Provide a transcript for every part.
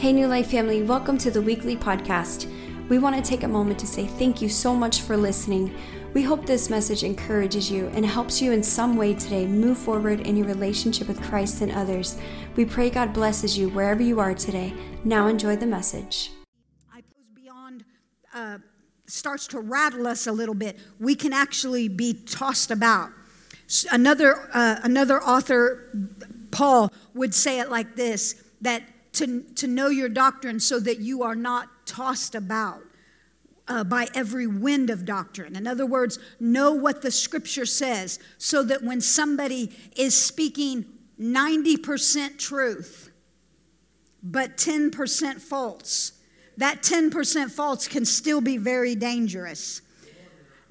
Hey, New Life family, welcome to the weekly podcast. We want to take a moment to say thank you so much for listening. We hope this message encourages you and helps you in some way today move forward in your relationship with Christ and others. We pray God blesses you wherever you are today. Now enjoy the message. I goes beyond, uh, starts to rattle us a little bit. We can actually be tossed about. Another, uh, another author, Paul, would say it like this that to, to know your doctrine so that you are not tossed about uh, by every wind of doctrine. In other words, know what the scripture says so that when somebody is speaking 90% truth, but 10% false, that 10% false can still be very dangerous.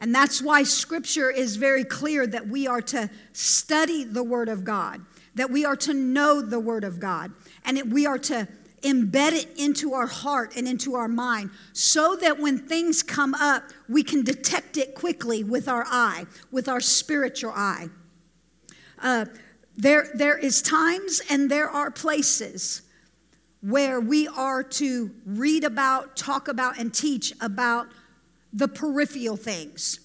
And that's why scripture is very clear that we are to study the word of God, that we are to know the word of God, and it, we are to embed it into our heart and into our mind so that when things come up, we can detect it quickly with our eye, with our spiritual eye. Uh, there, there is times and there are places where we are to read about, talk about, and teach about the peripheral things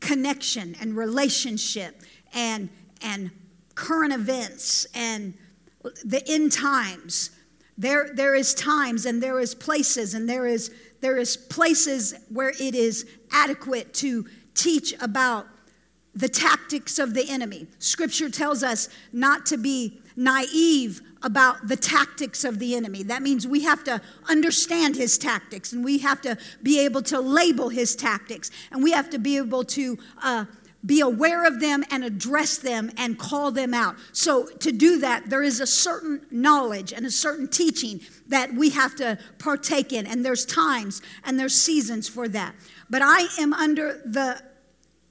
connection and relationship and, and current events and the end times. There, there is times and there is places and there is, there is places where it is adequate to teach about the tactics of the enemy. Scripture tells us not to be naive about the tactics of the enemy. That means we have to understand his tactics and we have to be able to label his tactics and we have to be able to uh, be aware of them and address them and call them out. So, to do that, there is a certain knowledge and a certain teaching that we have to partake in, and there's times and there's seasons for that. But I am under the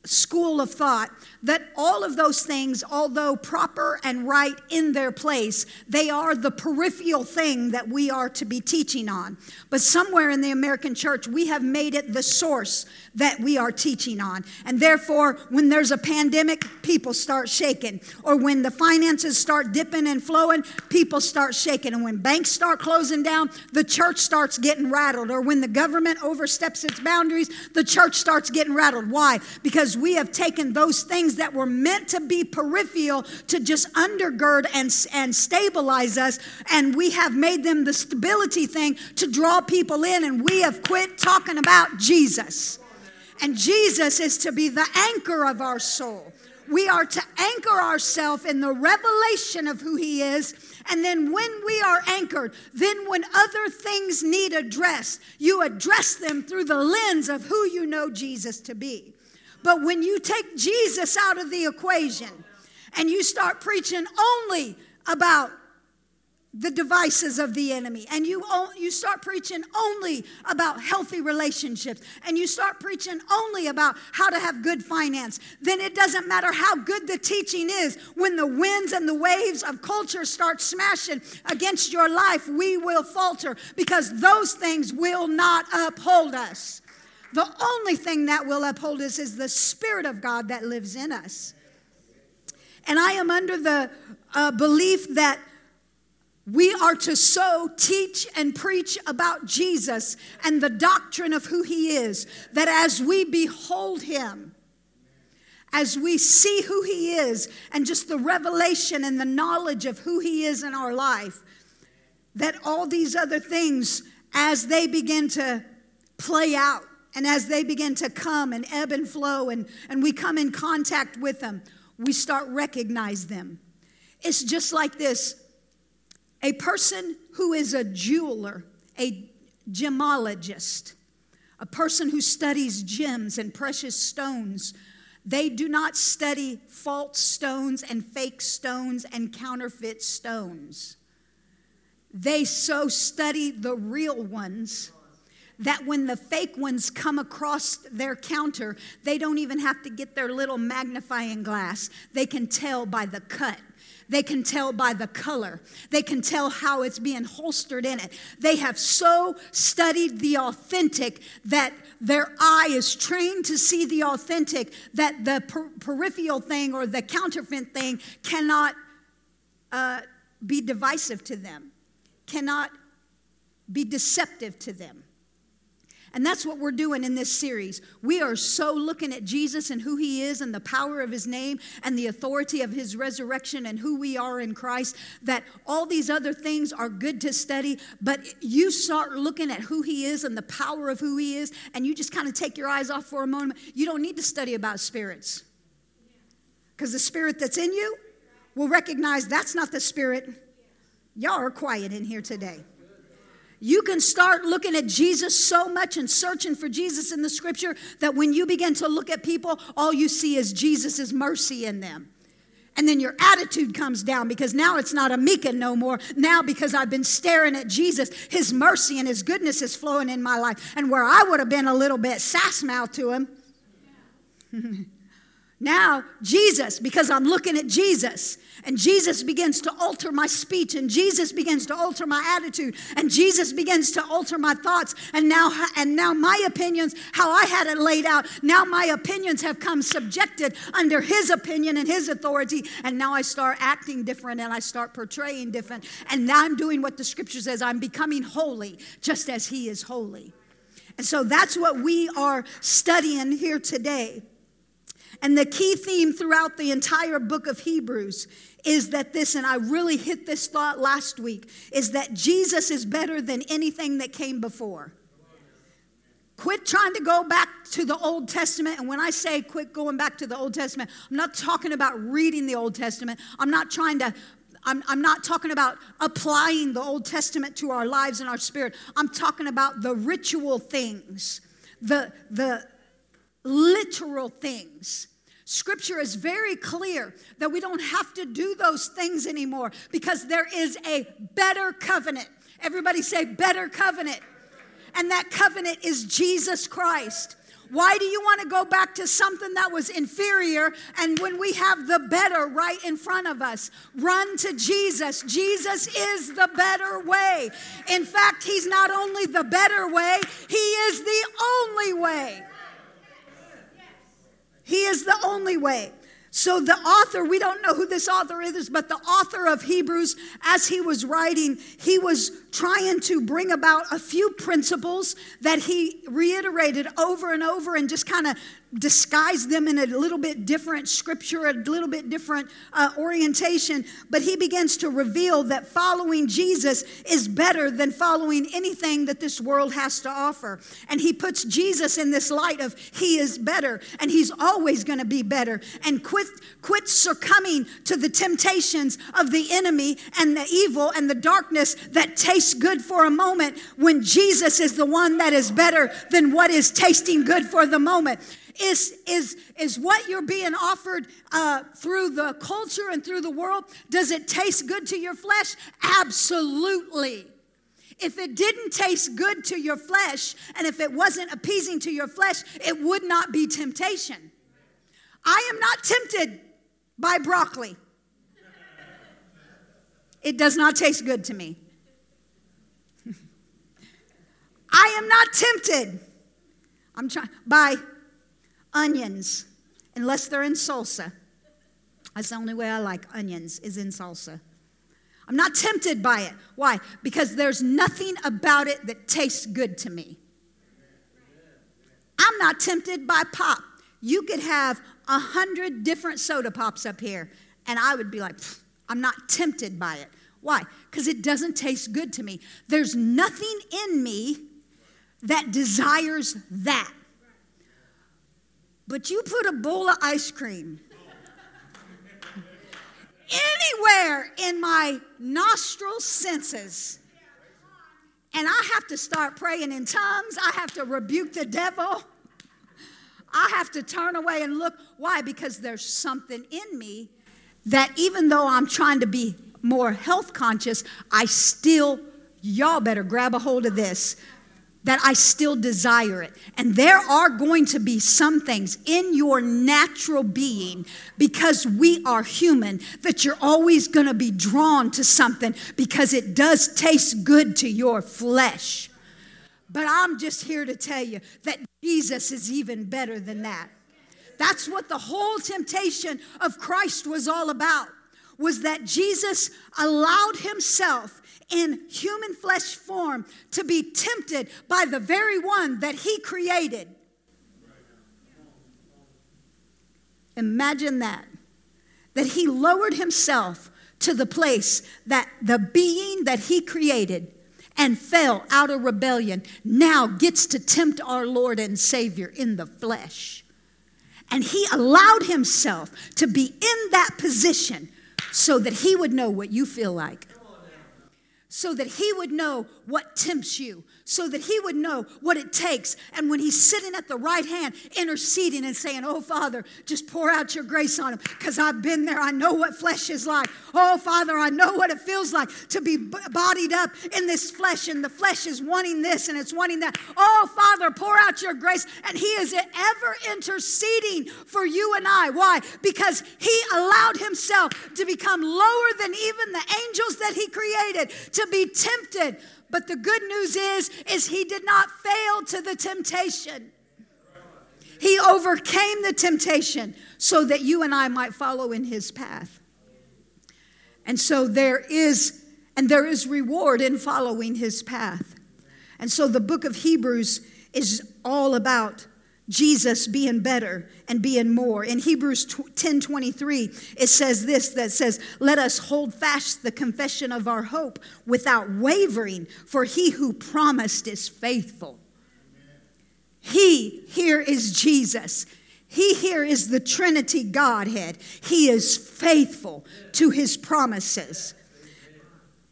school of thought that all of those things, although proper and right in their place, they are the peripheral thing that we are to be teaching on. But somewhere in the American church, we have made it the source that we are teaching on. And therefore, when there's a pandemic, people start shaking. Or when the finances start dipping and flowing, people start shaking. And when banks start closing down, the church starts getting rattled. Or when the government oversteps its boundaries, the church starts getting rattled. Why? Because we have taken those things that were meant to be peripheral to just undergird and, and stabilize us, and we have made them the stability thing to draw people in, and we have quit talking about Jesus. And Jesus is to be the anchor of our soul. We are to anchor ourselves in the revelation of who He is. And then when we are anchored, then when other things need addressed, you address them through the lens of who you know Jesus to be. But when you take Jesus out of the equation and you start preaching only about the devices of the enemy and you you start preaching only about healthy relationships and you start preaching only about how to have good finance then it doesn't matter how good the teaching is. When the winds and the waves of culture start smashing against your life we will falter because those things will not uphold us the only thing that will uphold us is the spirit of God that lives in us. And i am under the uh, belief that we are to so teach and preach about Jesus and the doctrine of who he is that as we behold him, as we see who he is and just the revelation and the knowledge of who he is in our life, that all these other things, as they begin to play out and as they begin to come and ebb and flow and, and we come in contact with them, we start recognize them. It's just like this a person who is a jeweler, a gemologist, a person who studies gems and precious stones, they do not study false stones and fake stones and counterfeit stones. They so study the real ones that when the fake ones come across their counter, they don't even have to get their little magnifying glass. They can tell by the cut. They can tell by the color. They can tell how it's being holstered in it. They have so studied the authentic that their eye is trained to see the authentic that the per- peripheral thing or the counterfeit thing cannot uh, be divisive to them, cannot be deceptive to them. And that's what we're doing in this series. We are so looking at Jesus and who he is and the power of his name and the authority of his resurrection and who we are in Christ that all these other things are good to study, but you start looking at who he is and the power of who he is, and you just kind of take your eyes off for a moment. You don't need to study about spirits because the spirit that's in you will recognize that's not the spirit. Y'all are quiet in here today. You can start looking at Jesus so much and searching for Jesus in the scripture that when you begin to look at people, all you see is Jesus' mercy in them. And then your attitude comes down because now it's not Ameka no more. Now, because I've been staring at Jesus, His mercy and His goodness is flowing in my life. And where I would have been a little bit sass mouth to Him, now Jesus, because I'm looking at Jesus, and Jesus begins to alter my speech, and Jesus begins to alter my attitude, and Jesus begins to alter my thoughts. And now, and now my opinions, how I had it laid out, now my opinions have come subjected under His opinion and His authority. And now I start acting different and I start portraying different. And now I'm doing what the scripture says I'm becoming holy, just as He is holy. And so that's what we are studying here today. And the key theme throughout the entire book of Hebrews is that this, and I really hit this thought last week, is that Jesus is better than anything that came before. Quit trying to go back to the Old Testament. And when I say quit going back to the Old Testament, I'm not talking about reading the Old Testament. I'm not trying to, I'm, I'm not talking about applying the Old Testament to our lives and our spirit. I'm talking about the ritual things, the, the literal things Scripture is very clear that we don't have to do those things anymore because there is a better covenant. Everybody say, better covenant. And that covenant is Jesus Christ. Why do you want to go back to something that was inferior and when we have the better right in front of us? Run to Jesus. Jesus is the better way. In fact, He's not only the better way, He is the only way. He is the only way. So, the author, we don't know who this author is, but the author of Hebrews, as he was writing, he was trying to bring about a few principles that he reiterated over and over and just kind of disguise them in a little bit different scripture, a little bit different uh, orientation, but he begins to reveal that following Jesus is better than following anything that this world has to offer. And he puts Jesus in this light of he is better and he's always going to be better. And quit, quit succumbing to the temptations of the enemy and the evil and the darkness that tastes good for a moment when Jesus is the one that is better than what is tasting good for the moment. Is, is, is what you're being offered uh, through the culture and through the world, does it taste good to your flesh? Absolutely. If it didn't taste good to your flesh and if it wasn't appeasing to your flesh, it would not be temptation. I am not tempted by broccoli. It does not taste good to me. I am not tempted. I'm trying by onions, unless they're in salsa. That's the only way I like onions, is in salsa. I'm not tempted by it. Why? Because there's nothing about it that tastes good to me. I'm not tempted by pop. You could have a hundred different soda pops up here, and I would be like, I'm not tempted by it. Why? Because it doesn't taste good to me. There's nothing in me that desires that. But you put a bowl of ice cream anywhere in my nostril senses, and I have to start praying in tongues, I have to rebuke the devil. I have to turn away and look. Why? Because there's something in me that even though I'm trying to be more health conscious, I still, y'all better grab a hold of this that I still desire it. And there are going to be some things in your natural being because we are human that you're always going to be drawn to something because it does taste good to your flesh. But I'm just here to tell you that Jesus is even better than that. That's what the whole temptation of Christ was all about was that Jesus allowed himself in human flesh form to be tempted by the very one that he created. Imagine that. That he lowered himself to the place that the being that he created and fell out of rebellion now gets to tempt our Lord and Savior in the flesh. And he allowed himself to be in that position so that he would know what you feel like so that he would know what tempts you, so that he would know what it takes. And when he's sitting at the right hand, interceding and saying, Oh, Father, just pour out your grace on him, because I've been there. I know what flesh is like. Oh, Father, I know what it feels like to be bodied up in this flesh, and the flesh is wanting this and it's wanting that. Oh, Father, pour out your grace. And he is ever interceding for you and I. Why? Because he allowed himself to become lower than even the angels that he created to be tempted. But the good news is is he did not fail to the temptation. He overcame the temptation so that you and I might follow in his path. And so there is and there is reward in following his path. And so the book of Hebrews is all about Jesus being better and being more. In Hebrews 10 23, it says this that says, Let us hold fast the confession of our hope without wavering, for he who promised is faithful. He here is Jesus. He here is the Trinity Godhead. He is faithful to his promises.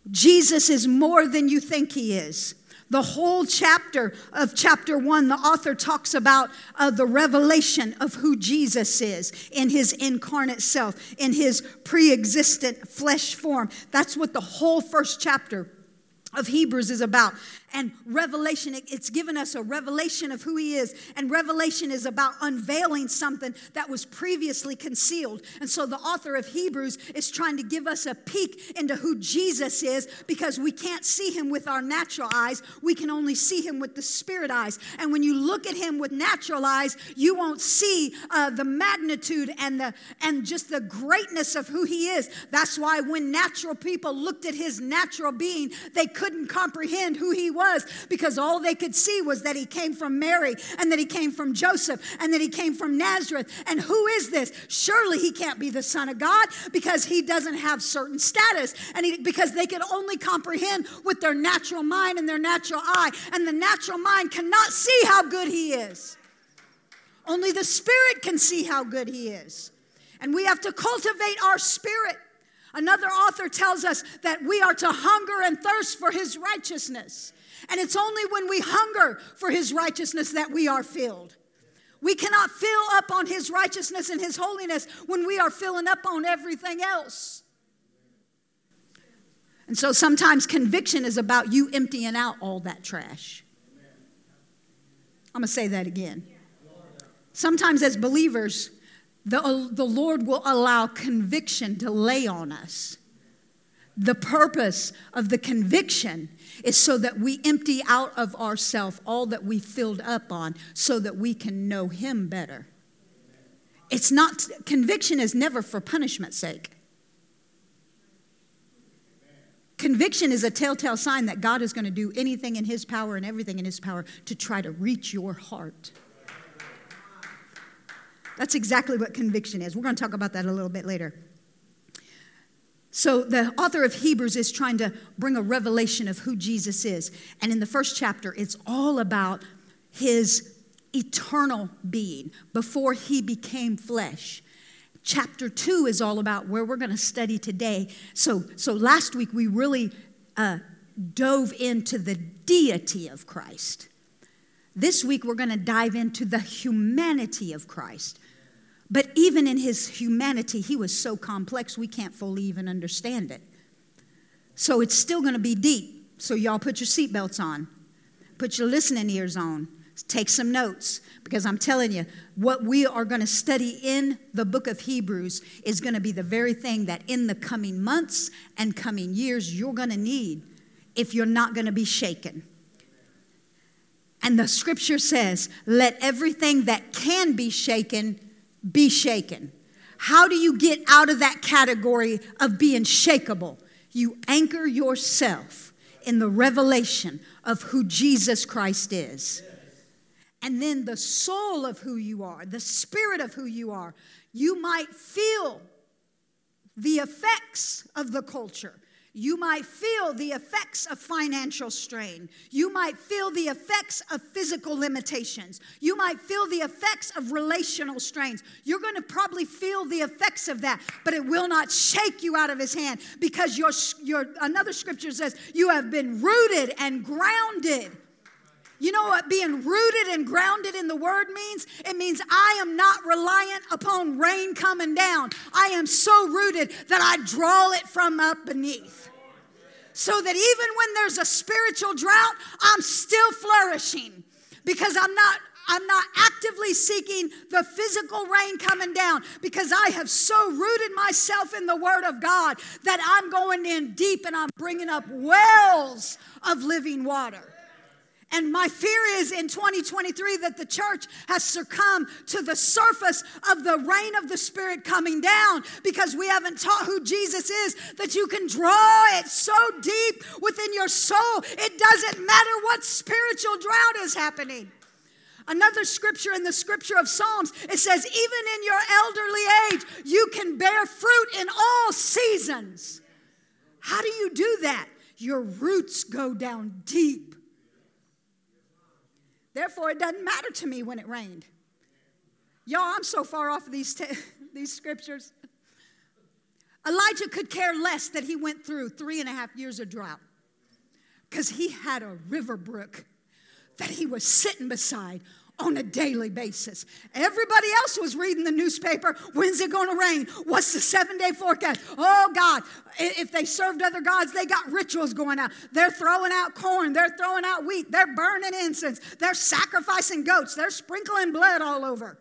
Jesus is more than you think he is. The whole chapter of chapter one, the author talks about uh, the revelation of who Jesus is in his incarnate self, in his pre existent flesh form. That's what the whole first chapter of Hebrews is about and revelation it's given us a revelation of who he is. And revelation is about unveiling something that was previously concealed. And so the author of hebrews is trying to give us a peek into who jesus is because we can't see him with our natural eyes. We can only see him with the spirit eyes. And when you look at him with natural eyes you won't see uh, the magnitude and the and just the greatness of who he is. That's why when natural people looked at his natural being they couldn't comprehend who he was was because all they could see was that he came from Mary and that he came from Joseph and that he came from Nazareth. And who is this? Surely he can't be the Son of God because he doesn't have certain status. And he, because they could only comprehend with their natural mind and their natural eye. And the natural mind cannot see how good he is. Only the Spirit can see how good he is. And we have to cultivate our spirit. Another author tells us that we are to hunger and thirst for his righteousness. And it's only when we hunger for his righteousness that we are filled. We cannot fill up on his righteousness and his holiness when we are filling up on everything else. And so sometimes conviction is about you emptying out all that trash. I'm going to say that again. Sometimes, as believers, the, the Lord will allow conviction to lay on us. The purpose of the conviction is so that we empty out of ourself all that we filled up on so that we can know him better. It's not conviction is never for punishment's sake. Conviction is a telltale sign that God is going to do anything in his power and everything in his power to try to reach your heart. That's exactly what conviction is. We're going to talk about that a little bit later. So, the author of Hebrews is trying to bring a revelation of who Jesus is. And in the first chapter, it's all about his eternal being before he became flesh. Chapter two is all about where we're going to study today. So, so last week we really uh, dove into the deity of Christ. This week we're going to dive into the humanity of Christ. But even in his humanity, he was so complex we can't fully even understand it. So it's still going to be deep. So, y'all put your seatbelts on, put your listening ears on, take some notes, because I'm telling you, what we are going to study in the book of Hebrews is going to be the very thing that in the coming months and coming years you're going to need if you're not going to be shaken. And the scripture says, let everything that can be shaken be shaken. How do you get out of that category of being shakable? You anchor yourself in the revelation of who Jesus Christ is. And then the soul of who you are, the spirit of who you are. You might feel the effects of the culture. You might feel the effects of financial strain. You might feel the effects of physical limitations. You might feel the effects of relational strains. You're going to probably feel the effects of that, but it will not shake you out of his hand because your, your another scripture says you have been rooted and grounded you know what being rooted and grounded in the word means? It means I am not reliant upon rain coming down. I am so rooted that I draw it from up beneath. So that even when there's a spiritual drought, I'm still flourishing because I'm not I'm not actively seeking the physical rain coming down because I have so rooted myself in the Word of God that I'm going in deep and I'm bringing up wells of living water. And my fear is in 2023 that the church has succumbed to the surface of the rain of the Spirit coming down because we haven't taught who Jesus is, that you can draw it so deep within your soul. It doesn't matter what spiritual drought is happening. Another scripture in the scripture of Psalms, it says, even in your elderly age, you can bear fruit in all seasons. How do you do that? Your roots go down deep Therefore, it doesn't matter to me when it rained. Y'all, I'm so far off of these, these scriptures. Elijah could care less that he went through three and a half years of drought because he had a river brook that he was sitting beside on a daily basis. Everybody else was reading the newspaper. When's it going to rain? What's the seven day forecast? Oh, God. If they served other gods, they got rituals going out. They're throwing out corn. They're throwing out wheat. They're burning incense. They're sacrificing goats. They're sprinkling blood all over.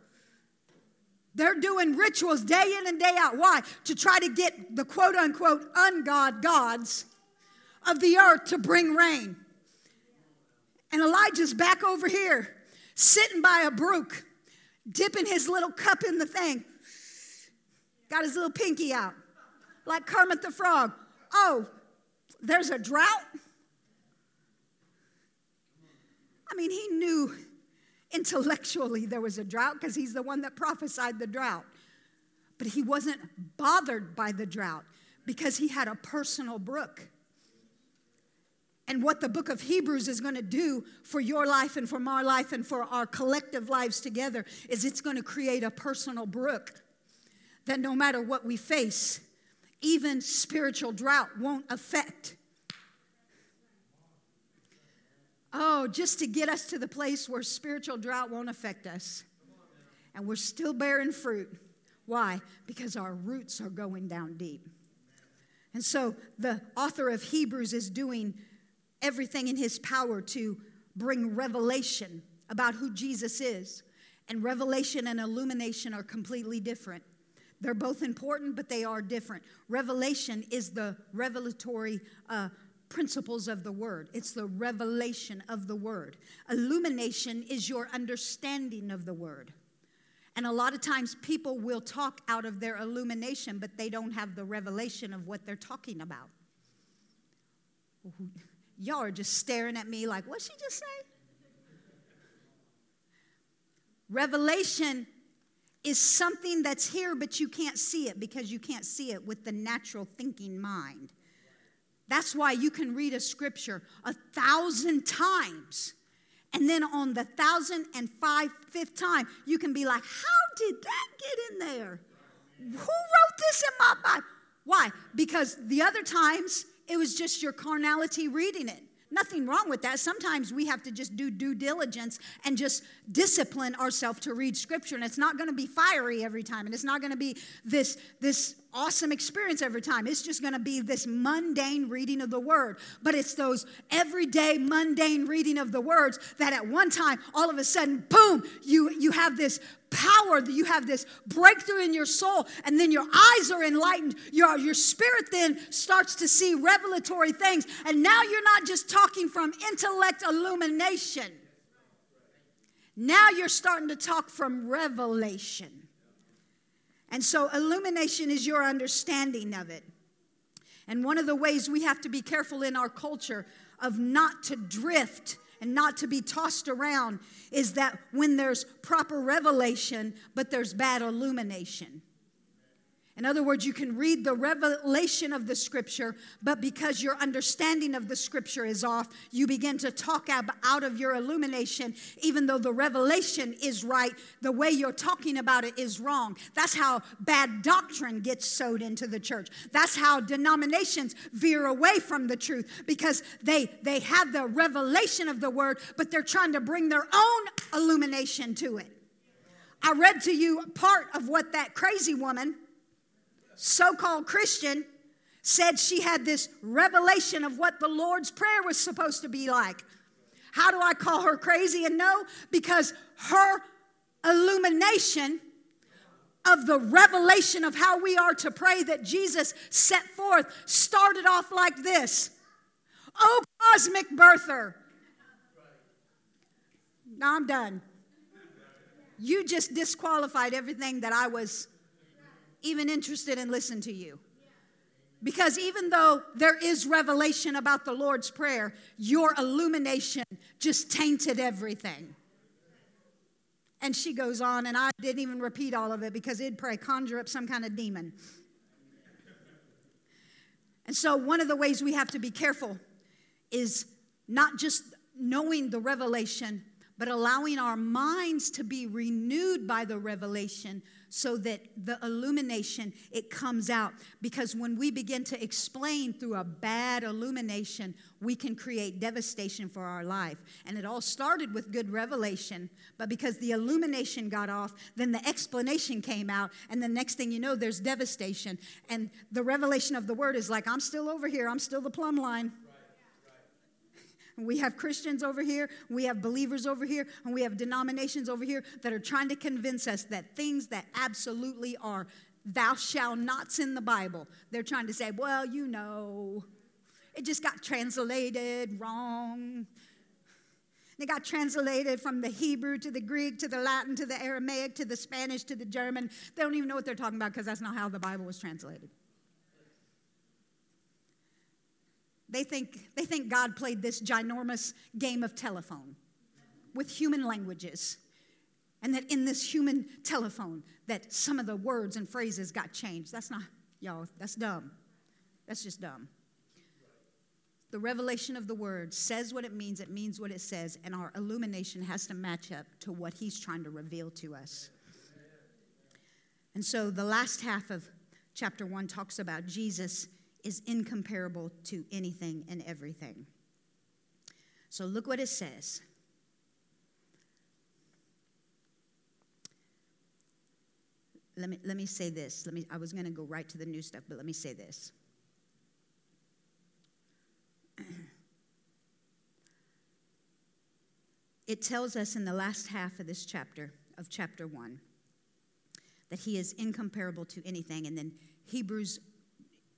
They're doing rituals day in and day out. Why? To try to get the quote unquote ungod gods of the earth to bring rain. And Elijah's back over here sitting by a brook, dipping his little cup in the thing. Got his little pinky out, like Kermit the Frog. Oh, there's a drought? I mean, he knew intellectually there was a drought because he's the one that prophesied the drought. But he wasn't bothered by the drought because he had a personal brook. And what the book of Hebrews is going to do for your life and for my life and for our collective lives together is it's going to create a personal brook that no matter what we face, even spiritual drought won't affect. Oh, just to get us to the place where spiritual drought won't affect us. And we're still bearing fruit. Why? Because our roots are going down deep. And so the author of Hebrews is doing everything in his power to bring revelation about who Jesus is. And revelation and illumination are completely different. They're both important, but they are different. Revelation is the revelatory uh, principles of the word, it's the revelation of the word. Illumination is your understanding of the word. And a lot of times people will talk out of their illumination, but they don't have the revelation of what they're talking about. Y'all are just staring at me like, what'd she just say? Revelation is something that's here, but you can't see it because you can't see it with the natural thinking mind. That's why you can read a scripture a thousand times. And then on the thousand and five fifth time, you can be like, How did that get in there? Who wrote this in my Bible? Why? Because the other times it was just your carnality reading it. Nothing wrong with that. Sometimes we have to just do due diligence and just discipline ourselves to read scripture. And it's not going to be fiery every time. And it's not going to be this, this awesome experience every time. It's just going to be this mundane reading of the word. But it's those everyday mundane reading of the words that at one time, all of a sudden, boom, you, you have this power that you have this breakthrough in your soul and then your eyes are enlightened your, your spirit then starts to see revelatory things and now you're not just talking from intellect illumination. Now you're starting to talk from revelation. And so illumination is your understanding of it. And one of the ways we have to be careful in our culture of not to drift and not to be tossed around is that when there's proper revelation, but there's bad illumination. In other words, you can read the revelation of the scripture, but because your understanding of the scripture is off, you begin to talk out of your illumination, even though the revelation is right. The way you're talking about it is wrong. That's how bad doctrine gets sowed into the church. That's how denominations veer away from the truth because they, they have the revelation of the word, but they're trying to bring their own illumination to it. I read to you part of what that crazy woman so called Christian, said she had this revelation of what the Lord's Prayer was supposed to be like. How do I call her crazy and no? Because her illumination of the revelation of how we are to pray that Jesus set forth started off like this Oh, cosmic birther. Now I'm done. You just disqualified everything that I was even interested in listen to you. Because even though there is revelation about the Lord's Prayer, your illumination just tainted everything. And she goes on, and I didn't even repeat all of it because it'd pray conjure up some kind of demon. And so, one of the ways we have to be careful is not just knowing the revelation, but allowing our minds to be renewed by the revelation so that the illumination it comes out. Because when we begin to explain through a bad illumination we can create devastation for our life. And it all started with good revelation. But because the illumination got off then the explanation came out. And the next thing you know there's devastation. And the revelation of the word is like i'm still over here. I'm still the plumb line we have Christians over here, we have believers over here, and we have denominations over here that are trying to convince us that things that absolutely are thou shalt nots in the Bible, they're trying to say, well, you know, it just got translated wrong. It got translated from the Hebrew to the Greek to the Latin to the Aramaic to the Spanish to the German. They don't even know what they're talking about because that's not how the Bible was translated. They think, they think God played this ginormous game of telephone with human languages. And that in this human telephone, that some of the words and phrases got changed. That's not, y'all, that's dumb. That's just dumb. The revelation of the word says what it means, it means what it says, and our illumination has to match up to what he's trying to reveal to us. And so the last half of chapter one talks about Jesus is incomparable to anything and everything. So look what it says. Let me, let me say this. Let me, I was going to go right to the new stuff, but let me say this. It tells us in the last half of this chapter, of chapter 1, that he is incomparable to anything. And then Hebrews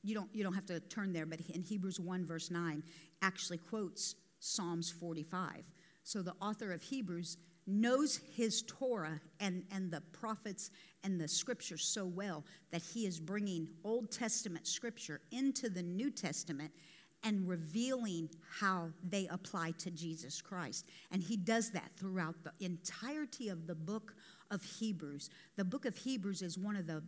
you don't, you don't have to turn there, but in Hebrews 1, verse 9, actually quotes Psalms 45. So the author of Hebrews knows his Torah and, and the prophets and the scripture so well that he is bringing Old Testament scripture into the New Testament and revealing how they apply to Jesus Christ. And he does that throughout the entirety of the book of Hebrews. The book of Hebrews is one of the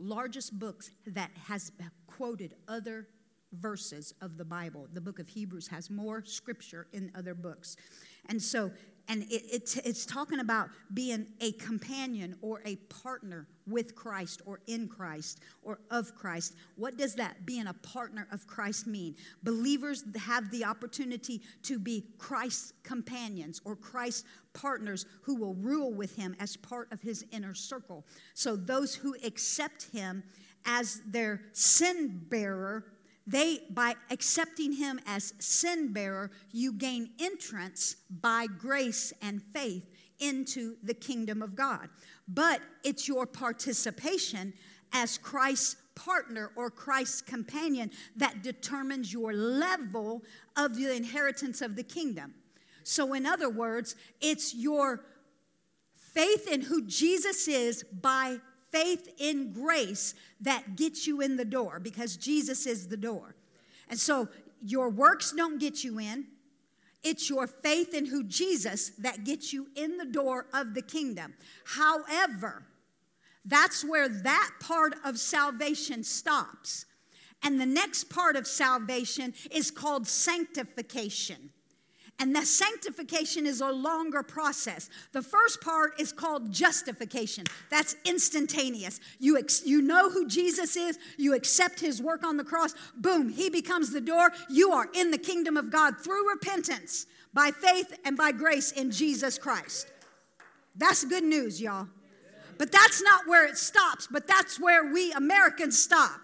largest books that has quoted other verses of the Bible. The book of Hebrews has more scripture in other books. And so, and it, it, it's talking about being a companion or a partner with Christ or in Christ or of Christ. What does that being a partner of Christ mean? Believers have the opportunity to be Christ's companions or Christ's partners who will rule with him as part of his inner circle. So those who accept him as their sin bearer they by accepting him as sin bearer you gain entrance by grace and faith into the kingdom of god. But it's your participation as christ's partner or christ's companion that determines your level of the inheritance of the kingdom. So in other words it's your faith in who jesus is by faith in grace that gets you in the door because Jesus is the door. And so your works don't get you in. It's your faith in who Jesus that gets you in the door of the kingdom. However, that's where that part of salvation stops. And the next part of salvation is called sanctification. And that sanctification is a longer process. The first part is called justification. That's instantaneous. You, ex- you know who Jesus is, you accept his work on the cross, boom, he becomes the door. You are in the kingdom of God through repentance, by faith, and by grace in Jesus Christ. That's good news, y'all. But that's not where it stops, but that's where we Americans stop.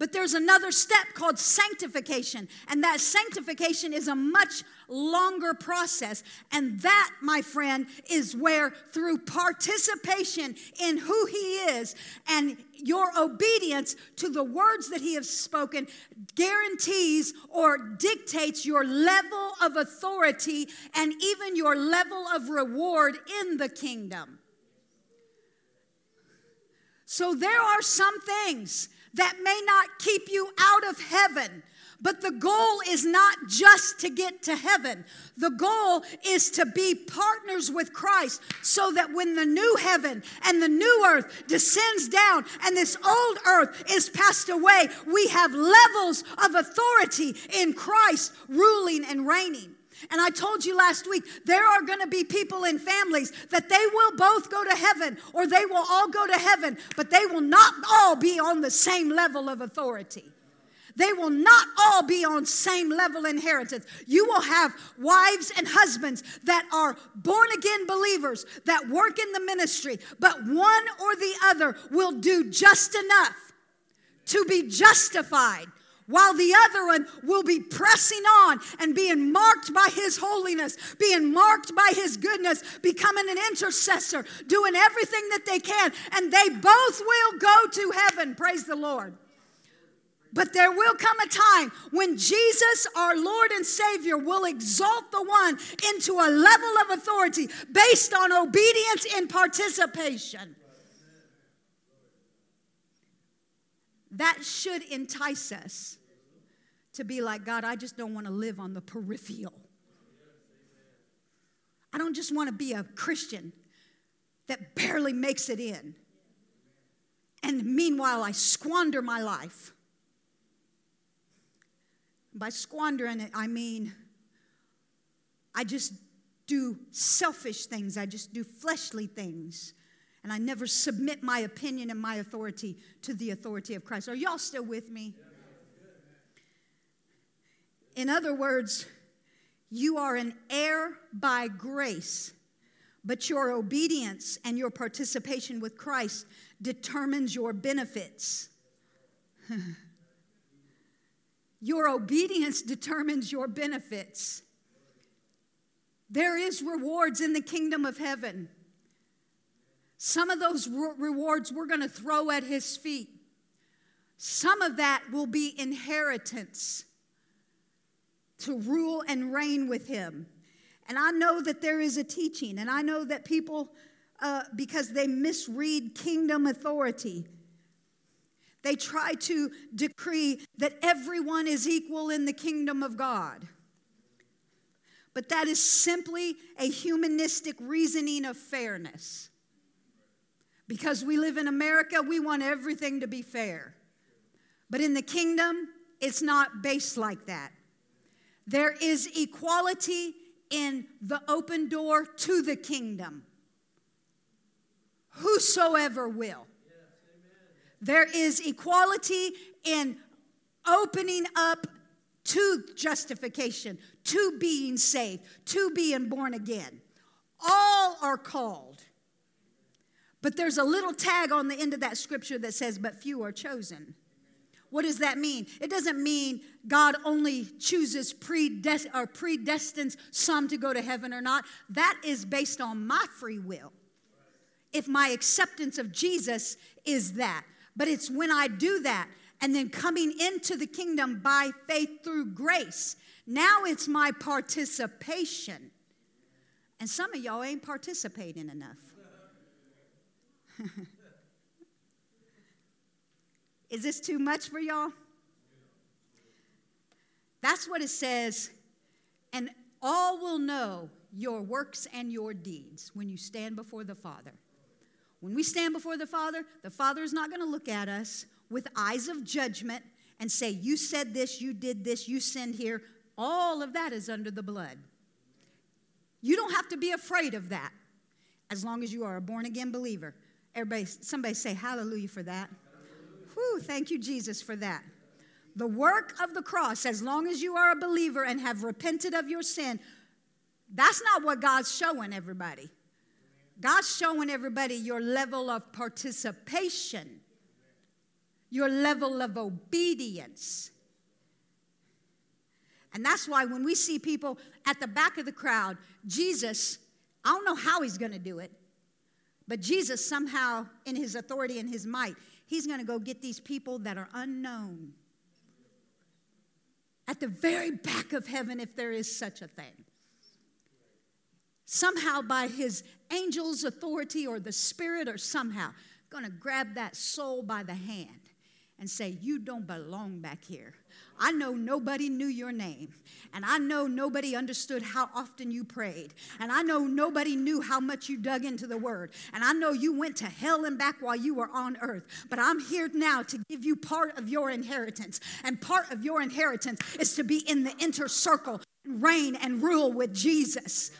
But there's another step called sanctification, and that sanctification is a much longer process. And that, my friend, is where through participation in who He is and your obedience to the words that He has spoken guarantees or dictates your level of authority and even your level of reward in the kingdom. So there are some things that may not keep you out of heaven. But the goal is not just to get to heaven. The goal is to be partners with Christ so that when the new heaven and the new earth descends down and this old earth is passed away, we have levels of authority in Christ ruling and reigning. And I told you last week, there are going to be people in families that they will both go to heaven or they will all go to heaven, but they will not all be on the same level of authority. They will not all be on same level inheritance. You will have wives and husbands that are born again believers that work in the ministry, but one or the other will do just enough to be justified while the other one will be pressing on and being marked by His holiness, being marked by His goodness, becoming an intercessor, doing everything that they can, and they both will go to heaven. Praise the Lord. But there will come a time when Jesus, our Lord and Savior, will exalt the one into a level of authority based on obedience and participation. That should entice us to be like, God, I just don't want to live on the peripheral. I don't just want to be a Christian that barely makes it in. And meanwhile, I squander my life. By squandering it, I mean I just do selfish things, I just do fleshly things. And I never submit my opinion and my authority to the authority of Christ. Are y'all still with me? Yeah. In other words, you are an heir by grace, but your obedience and your participation with Christ determines your benefits. your obedience determines your benefits. There is rewards in the kingdom of heaven. Some of those rewards we're going to throw at his feet. Some of that will be inheritance to rule and reign with him. And I know that there is a teaching, and I know that people, uh, because they misread kingdom authority, they try to decree that everyone is equal in the kingdom of God. But that is simply a humanistic reasoning of fairness. Because we live in America, we want everything to be fair. But in the kingdom, it's not based like that. There is equality in the open door to the kingdom. Whosoever will. There is equality in opening up to justification, to being saved, to being born again. All are called. But there's a little tag on the end of that scripture that says, But few are chosen. What does that mean? It doesn't mean God only chooses predest- or predestines some to go to heaven or not. That is based on my free will. If my acceptance of Jesus is that. But it's when I do that and then coming into the kingdom by faith through grace. Now it's my participation. And some of y'all ain't participating enough. Is this too much for y'all? That's what it says. And all will know your works and your deeds when you stand before the Father. When we stand before the Father, the Father is not going to look at us with eyes of judgment and say, You said this, you did this, you sinned here. All of that is under the blood. You don't have to be afraid of that as long as you are a born again believer. Everybody, somebody say hallelujah for that. Whew, thank you, Jesus, for that. The work of the cross, as long as you are a believer and have repented of your sin, that's not what God's showing everybody. God's showing everybody your level of participation, your level of obedience. And that's why when we see people at the back of the crowd, Jesus, I don't know how he's going to do it, but Jesus somehow, in his authority and his might, he's going to go get these people that are unknown at the very back of heaven, if there is such a thing somehow by his angel's authority or the spirit or somehow going to grab that soul by the hand and say, You don't belong back here. I know nobody knew your name. And I know nobody understood how often you prayed. And I know nobody knew how much you dug into the word. And I know you went to hell and back while you were on earth. But I'm here now to give you part of your inheritance. And part of your inheritance is to be in the inner circle, reign and rule with Jesus.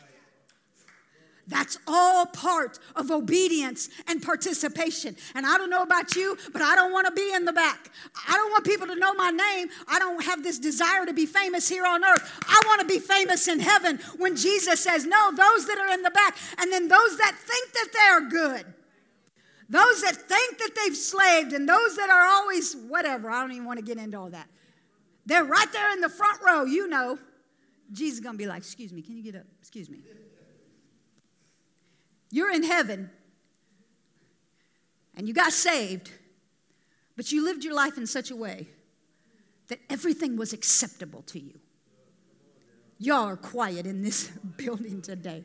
That's all part of obedience and participation. And I don't know about you, but I don't want to be in the back. I don't want people to know my name. I don't have this desire to be famous here on earth. I want to be famous in heaven when Jesus says, No, those that are in the back, and then those that think that they're good. Those that think that they've slaved, and those that are always whatever. I don't even want to get into all that. They're right there in the front row, you know. Jesus is going to be like, Excuse me, can you get up? Excuse me. You're in heaven and you got saved, but you lived your life in such a way that everything was acceptable to you. Y'all are quiet in this building today.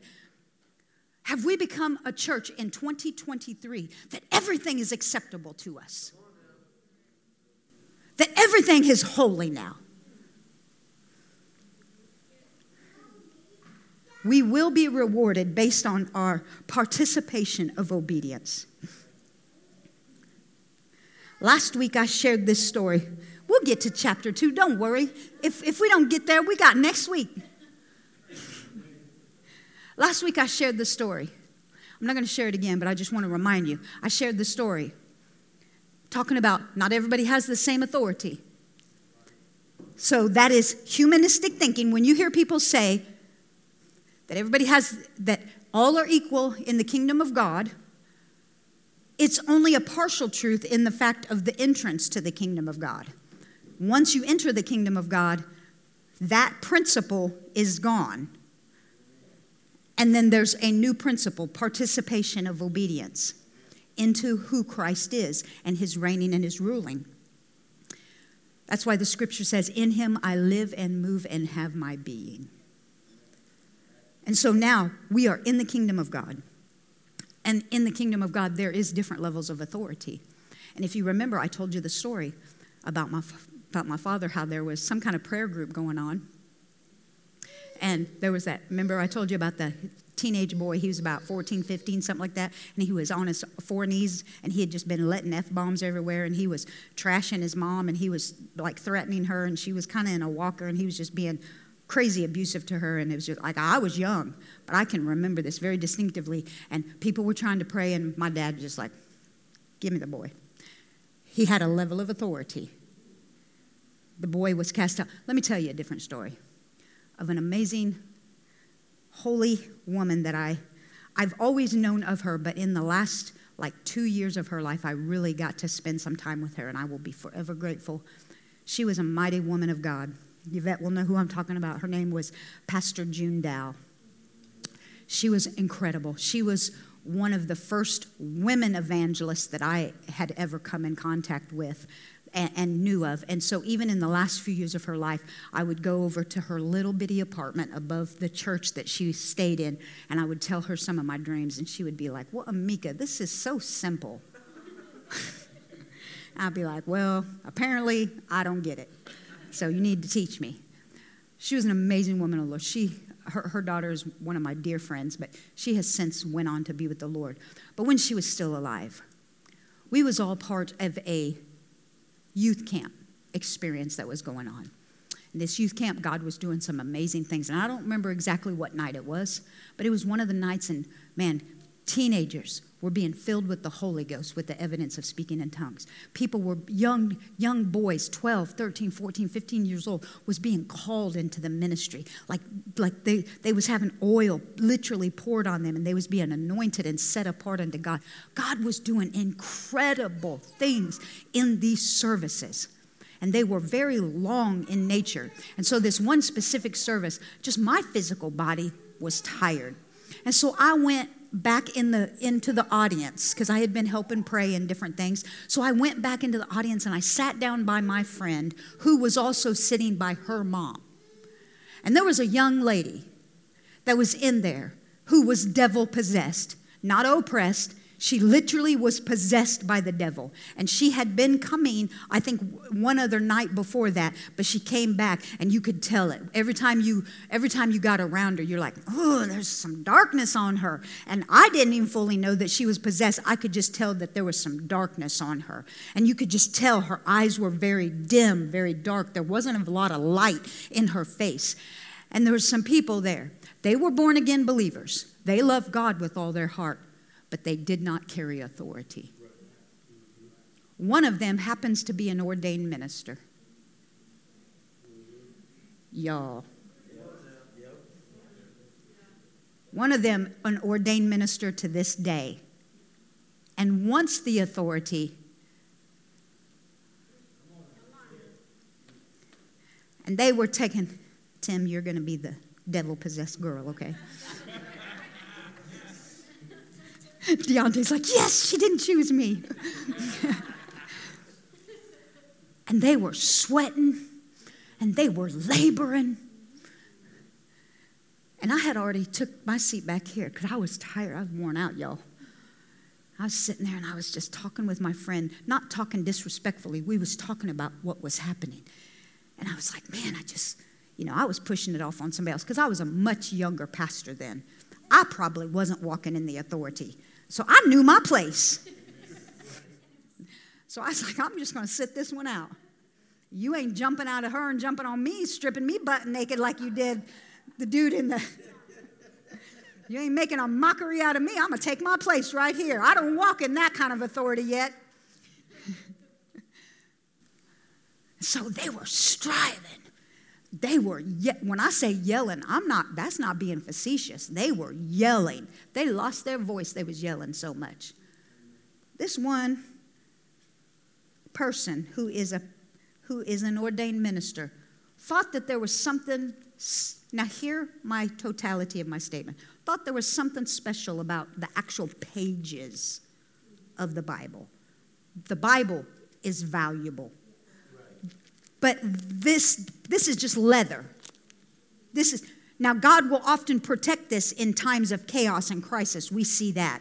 Have we become a church in 2023 that everything is acceptable to us? That everything is holy now? We will be rewarded based on our participation of obedience. Last week I shared this story. We'll get to chapter two, don't worry. If, if we don't get there, we got next week. Last week I shared the story. I'm not going to share it again, but I just want to remind you. I shared the story talking about not everybody has the same authority. So that is humanistic thinking. When you hear people say, that everybody has, that all are equal in the kingdom of God, it's only a partial truth in the fact of the entrance to the kingdom of God. Once you enter the kingdom of God, that principle is gone. And then there's a new principle participation of obedience into who Christ is and his reigning and his ruling. That's why the scripture says, In him I live and move and have my being. And so now we are in the kingdom of God. And in the kingdom of God, there is different levels of authority. And if you remember, I told you the story about my, about my father, how there was some kind of prayer group going on. And there was that, remember I told you about the teenage boy, he was about 14, 15, something like that, and he was on his four knees and he had just been letting F bombs everywhere and he was trashing his mom and he was like threatening her and she was kind of in a walker and he was just being crazy abusive to her and it was just like i was young but i can remember this very distinctively and people were trying to pray and my dad just like give me the boy. He had a level of authority. The boy was cast out. Let me tell you a different story of an amazing holy woman that i i've always known of her but in the last like two years of her life i really got to spend some time with her and i will be forever grateful. She was a mighty woman of god Yvette will know who I'm talking about. Her name was Pastor June Dow. She was incredible. She was one of the first women evangelists that I had ever come in contact with and, and, knew of. And so, even in the last few years of her life, I would go over to her little bitty apartment above the church that she stayed in, and I would tell her some of my dreams, and she would be like, Well, Ameka, this is so simple. I'd be like, Well, apparently, I don't get it so you need to teach me. she was an amazing woman of the Lord. She, her, her daughter is one of my dear friends, but she has since went on to be with the Lord. But when she was still alive, we was all part of a youth camp experience that was going on. In this youth camp, God was doing some amazing things. And I don't remember exactly what night it was, but it was one of the nights, and man, teenagers were being filled with the Holy Ghost with the evidence of speaking in tongues. People were young young boys, 12, 13, 14, 15 years old was being called into the ministry. Like like they they was having oil literally poured on them and they was being anointed and set apart unto God. God was doing incredible things in these services. And they were very long in nature. And so this one specific service, just my physical body was tired. And so I went back in the into the audience because I had been helping pray and different things. So I went back into the audience and I sat down by my friend who was also sitting by her mom. And there was a young lady that was in there who was devil possessed, not oppressed, she literally was possessed by the devil. And she had been coming, I think, one other night before that, but she came back and you could tell it. Every time you every time you got around her, you're like, oh, there's some darkness on her. And I didn't even fully know that she was possessed. I could just tell that there was some darkness on her. And you could just tell her eyes were very dim, very dark. There wasn't a lot of light in her face. And there were some people there. They were born again believers. They loved God with all their heart but they did not carry authority. One of them happens to be an ordained minister. Y'all. One of them, an ordained minister to this day, and wants the authority. And they were taken, Tim, you're going to be the devil possessed girl, okay? Deontay's like, yes, she didn't choose me. and they were sweating and they were laboring. And I had already took my seat back here because I was tired. I was worn out, y'all. I was sitting there and I was just talking with my friend, not talking disrespectfully. We was talking about what was happening. And I was like, man, I just, you know, I was pushing it off on somebody else because I was a much younger pastor then. I probably wasn't walking in the authority. So I knew my place. so I was like, I'm just going to sit this one out. You ain't jumping out of her and jumping on me, stripping me butt naked like you did the dude in the. You ain't making a mockery out of me. I'm going to take my place right here. I don't walk in that kind of authority yet. so they were striving they were ye- when i say yelling i'm not that's not being facetious. They were yelling. They lost their voice. They was yelling so much. This one person who is a who is an ordained minister thought that there was something now hear my totality of my statement. Thought there was something special about the actual pages of the bible. The bible is valuable but this, this is just leather. This is now God will often protect this in times of chaos and crisis. We see that.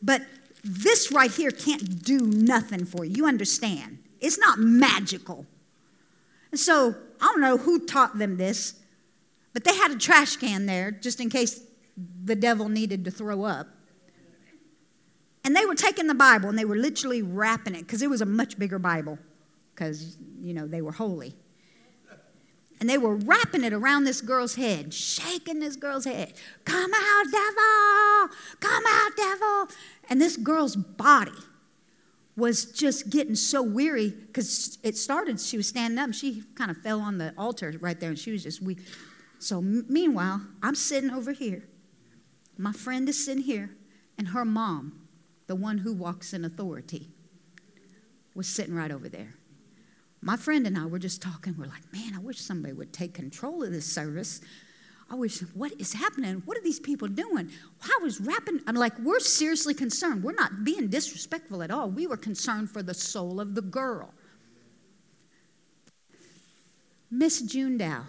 But this right here can't do nothing for you. You understand? It's not magical. And so I don't know who taught them this, but they had a trash can there just in case the devil needed to throw up. And they were taking the Bible and they were literally wrapping it because it was a much bigger Bible because, you know, they were holy. And they were wrapping it around this girl's head, shaking this girl's head. Come out, devil! Come out, devil! And this girl's body was just getting so weary because it started, she was standing up, she kind of fell on the altar right there, and she was just weak. So, meanwhile, I'm sitting over here. My friend is sitting here, and her mom, the one who walks in authority, was sitting right over there. My friend and I were just talking. We're like, man, I wish somebody would take control of this service. I wish, what is happening? What are these people doing? How is wrapping? I'm like, we're seriously concerned. We're not being disrespectful at all. We were concerned for the soul of the girl. Miss June Dow.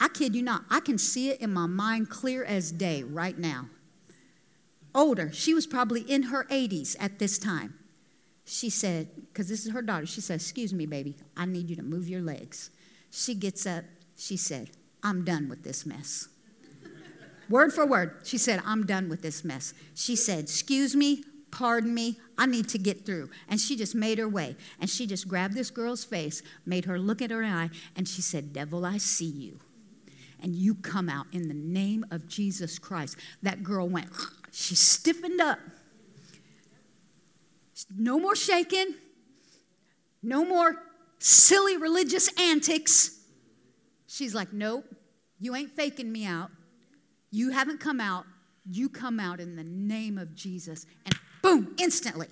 I kid you not, I can see it in my mind clear as day right now. Older, she was probably in her 80s at this time she said, because this is her daughter, she said, Excuse me, baby, I need you to move your legs. She gets up, She said, I'm done with this mess. word for word, she said, I'm done with this mess. She said, Excuse me, pardon me, I need to get through. And she just made her way. And she just grabbed this girl's face, made her look at her eye, and she said, Devil, I see you. And you come out in the name of Jesus Christ. That girl went, she stiffened up. No more shaking, no more silly religious antics. She's like, Nope, you ain't faking me out. You haven't come out. You come out in the name of Jesus. And boom, instantly.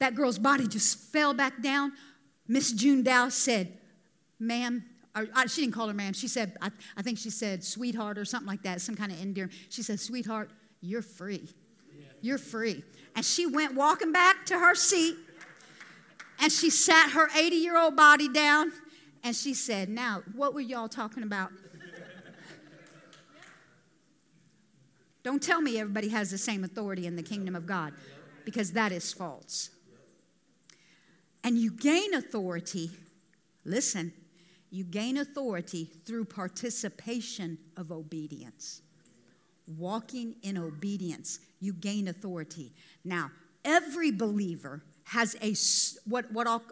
That girl's body just fell back down. Miss June Dow said, Ma'am, or, uh, she didn't call her ma'am. She said, I, I, think she said sweetheart or something like that, some kind of endearment. She said, Sweetheart, you're free. You're free. And she went walking back to her seat and she sat her 80 year old body down and she said, Now, what were y'all talking about? Don't tell me everybody has the same authority in the kingdom of God because that is false. And you gain authority, listen, you gain authority through participation of obedience. Walking in obedience, you gain authority. Now, every believer has a what what I'll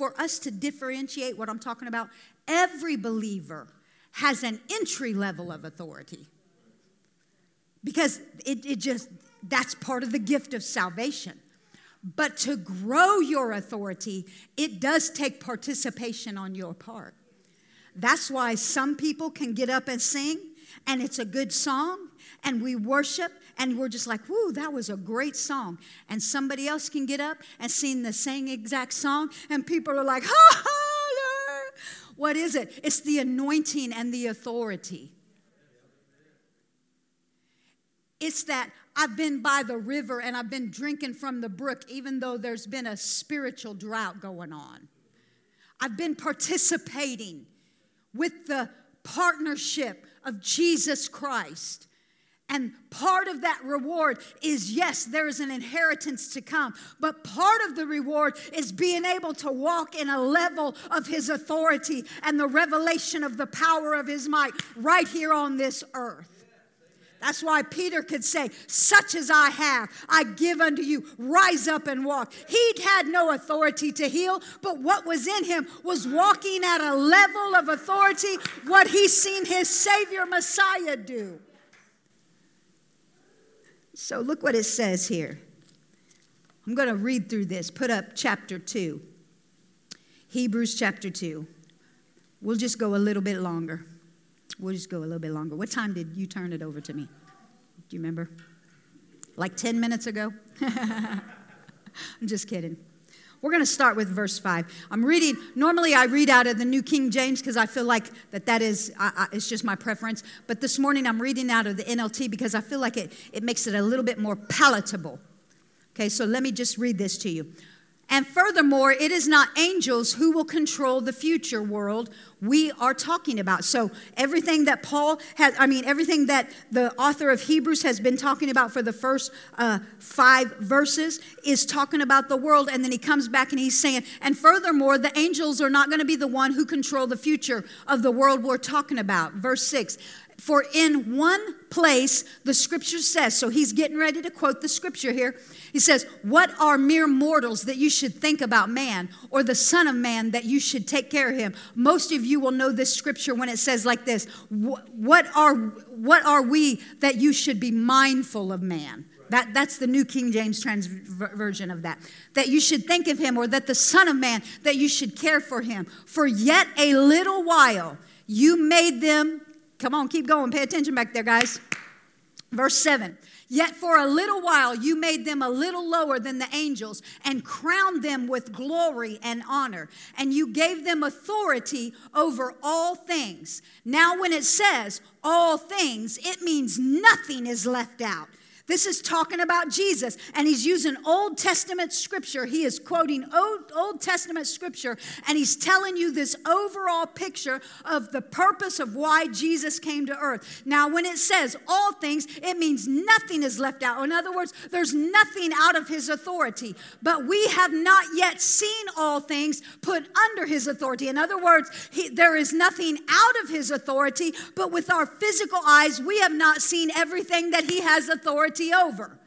for us to differentiate what I'm talking about, every believer has an entry level of authority. Because it, it just, that's part of the gift of salvation. But to grow your authority, it does take participation on your part. That's why some people can get up and sing, and it's a good song, and we worship, and we're just like, whoo, that was a great song. And somebody else can get up and sing the same exact song, and people are like, ha ha. What is it? It's the anointing and the authority. It's that I've been by the river and I've been drinking from the brook, even though there's been a spiritual drought going on. I've been participating with the partnership of Jesus Christ. And part of that reward is yes, there is an inheritance to come, but part of the reward is being able to walk in a level of His authority and the revelation of the power of His might right here on this earth. That's why Peter could say, Such as I have, I give unto you. Rise up and walk. He'd had no authority to heal, but what was in him was walking at a level of authority, what he seen his Savior Messiah do. So look what it says here. I'm going to read through this. Put up chapter 2. Hebrews chapter 2. We'll just go a little bit longer. We'll just go a little bit longer. What time did you turn it over to me? Do you remember? Like 10 minutes ago? I'm just kidding. We're going to start with verse 5. I'm reading, normally I read out of the New King James because I feel like that that is, I, I, it's just my preference. But this morning I'm reading out of the NLT because I feel like it, it makes it a little bit more palatable. Okay, so let me just read this to you. And furthermore, it is not angels who will control the future world we are talking about. So, everything that Paul has, I mean, everything that the author of Hebrews has been talking about for the first uh, five verses is talking about the world. And then he comes back and he's saying, and furthermore, the angels are not going to be the one who control the future of the world we're talking about. Verse six. For in one place, the scripture says, so he's getting ready to quote the scripture here. He says, What are mere mortals that you should think about man, or the Son of Man that you should take care of him? Most of you will know this scripture when it says like this What are, what are we that you should be mindful of man? That, that's the New King James trans version of that. That you should think of him, or that the Son of Man, that you should care for him. For yet a little while you made them Come on, keep going. Pay attention back there, guys. Verse 7 Yet for a little while you made them a little lower than the angels and crowned them with glory and honor. And you gave them authority over all things. Now, when it says all things, it means nothing is left out. This is talking about Jesus, and he's using Old Testament scripture. He is quoting Old, Old Testament scripture, and he's telling you this overall picture of the purpose of why Jesus came to earth. Now, when it says all things, it means nothing is left out. In other words, there's nothing out of his authority. But we have not yet seen all things put under his authority. In other words, he, there is nothing out of his authority, but with our physical eyes, we have not seen everything that he has authority over.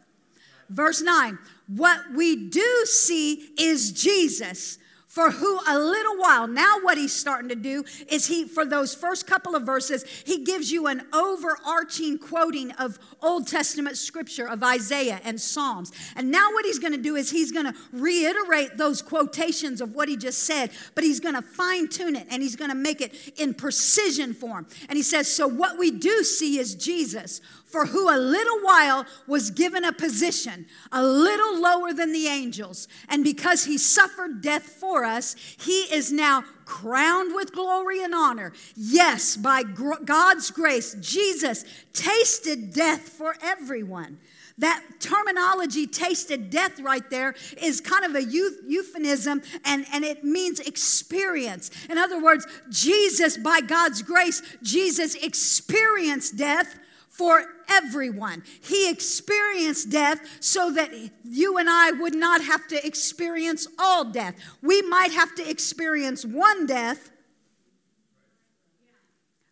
Verse 9, what we do see is Jesus. For who a little while now what he's starting to do is he for those first couple of verses he gives you an overarching quoting of old testament scripture of isaiah and psalms. And now what he's going to do is he's going to reiterate those quotations of what he just said but he's going to fine tune it and he's going to make it in precision form. And he says so what we do see is jesus for who a little while was given a position a little lower than the angels. And because he suffered death for us, he is now crowned with glory and honor. Yes, by gr- God's grace, Jesus tasted death for everyone. That terminology, tasted death, right there, is kind of a euphemism and, and it means experience. In other words, Jesus, by God's grace, Jesus experienced death for everyone. He experienced death so that you and I would not have to experience all death. We might have to experience one death,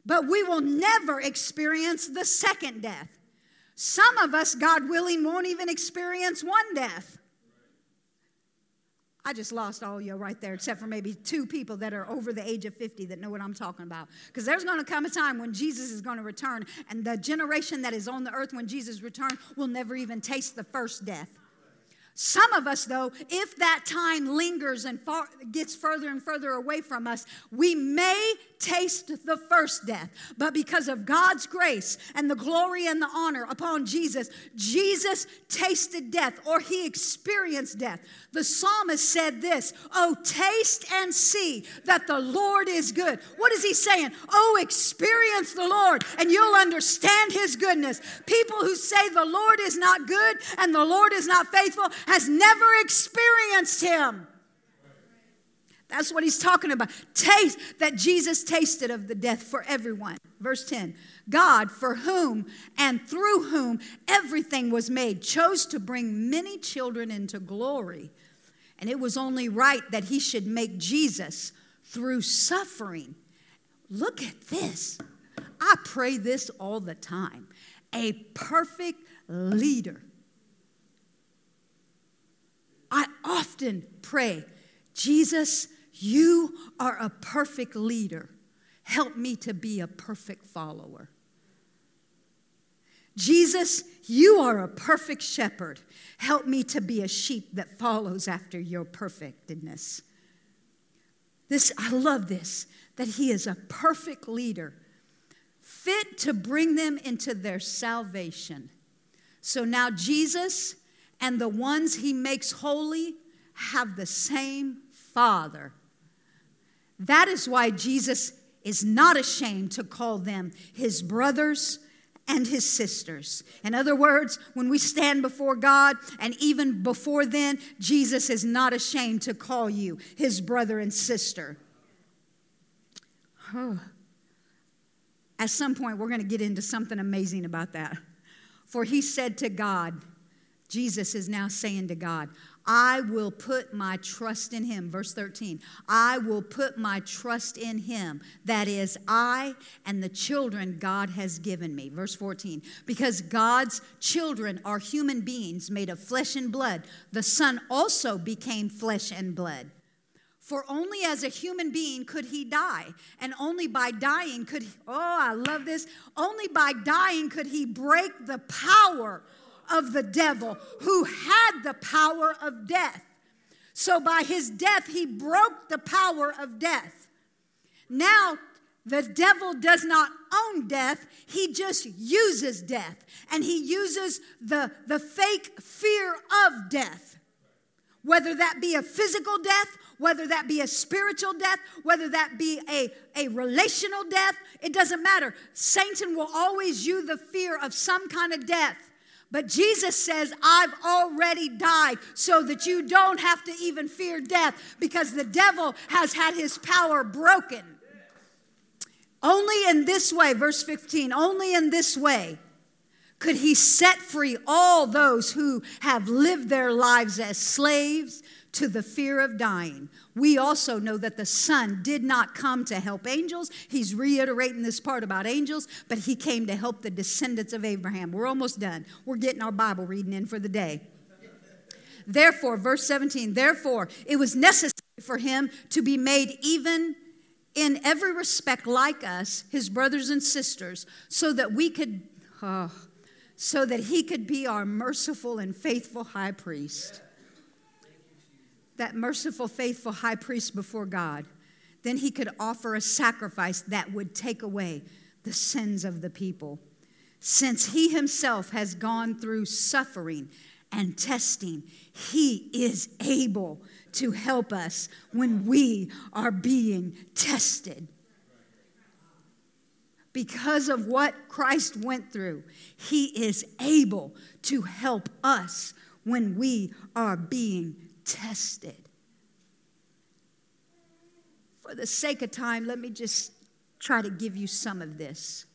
but we will never experience the second death. Some of us, God willing, won't even experience one death. I just lost all you right there, except for maybe two people that are over the age of 50 that know what I'm talking about. Because there's going to come a time when Jesus is going to return, and the generation that is on the earth when Jesus returns will never even taste the first death. Some of us, though, if that time lingers and far, gets further and further away from us, we may taste the first death. But because of God's grace and the glory and the honor upon Jesus, Jesus tasted death or he experienced death. The psalmist said this Oh, taste and see that the Lord is good. What is he saying? Oh, experience the Lord and you'll understand his goodness. People who say the Lord is not good and the Lord is not faithful has never experienced him. That's what he's talking about. Taste that Jesus tasted of the death for everyone. Verse 10 God, for whom and through whom everything was made, chose to bring many children into glory. And it was only right that he should make Jesus through suffering. Look at this. I pray this all the time. A perfect leader. I often pray, Jesus, you are a perfect leader. Help me to be a perfect follower. Jesus, you are a perfect shepherd. Help me to be a sheep that follows after your perfectness. This, I love this, that he is a perfect leader, fit to bring them into their salvation. So now Jesus and the ones he makes holy have the same Father. That is why Jesus is not ashamed to call them his brothers and his sisters. In other words, when we stand before God, and even before then, Jesus is not ashamed to call you his brother and sister. Oh. At some point, we're going to get into something amazing about that. For he said to God, Jesus is now saying to God, I will put my trust in him. Verse 13, I will put my trust in him. That is, I and the children God has given me. Verse 14, because God's children are human beings made of flesh and blood, the Son also became flesh and blood. For only as a human being could he die, and only by dying could, he, oh, I love this, only by dying could he break the power of the devil who had the power of death. So by his death, he broke the power of death. Now, the devil does not own death, he just uses death. And he uses the, the fake fear of death. Whether that be a physical death, whether that be a spiritual death, whether that be a, a relational death, it doesn't matter. Satan will always use the fear of some kind of death But Jesus says, I've already died so that you don't have to even fear death because the devil has had his power broken. Only in this way, verse 15, only in this way could he set free all those who have lived their lives as slaves to the fear of dying. We also know that the Son did not come to help angels. He's reiterating this part about angels, but he came to help the descendants of Abraham. We're almost done. We're getting our Bible reading in for the day. Therefore, verse 17, therefore, it was necessary for him to be made even in every respect like us, his brothers and sisters, so that we could, oh, so that he could be our merciful and faithful high priest that merciful, faithful high priest before God, then he could offer a sacrifice that would take away the sins of the people. Since he himself has gone through suffering and testing, he is able to help us when we are being tested. Because of what Christ went through, he is able to help us when we are being tested. For the sake of time, let me just try to give you some of this.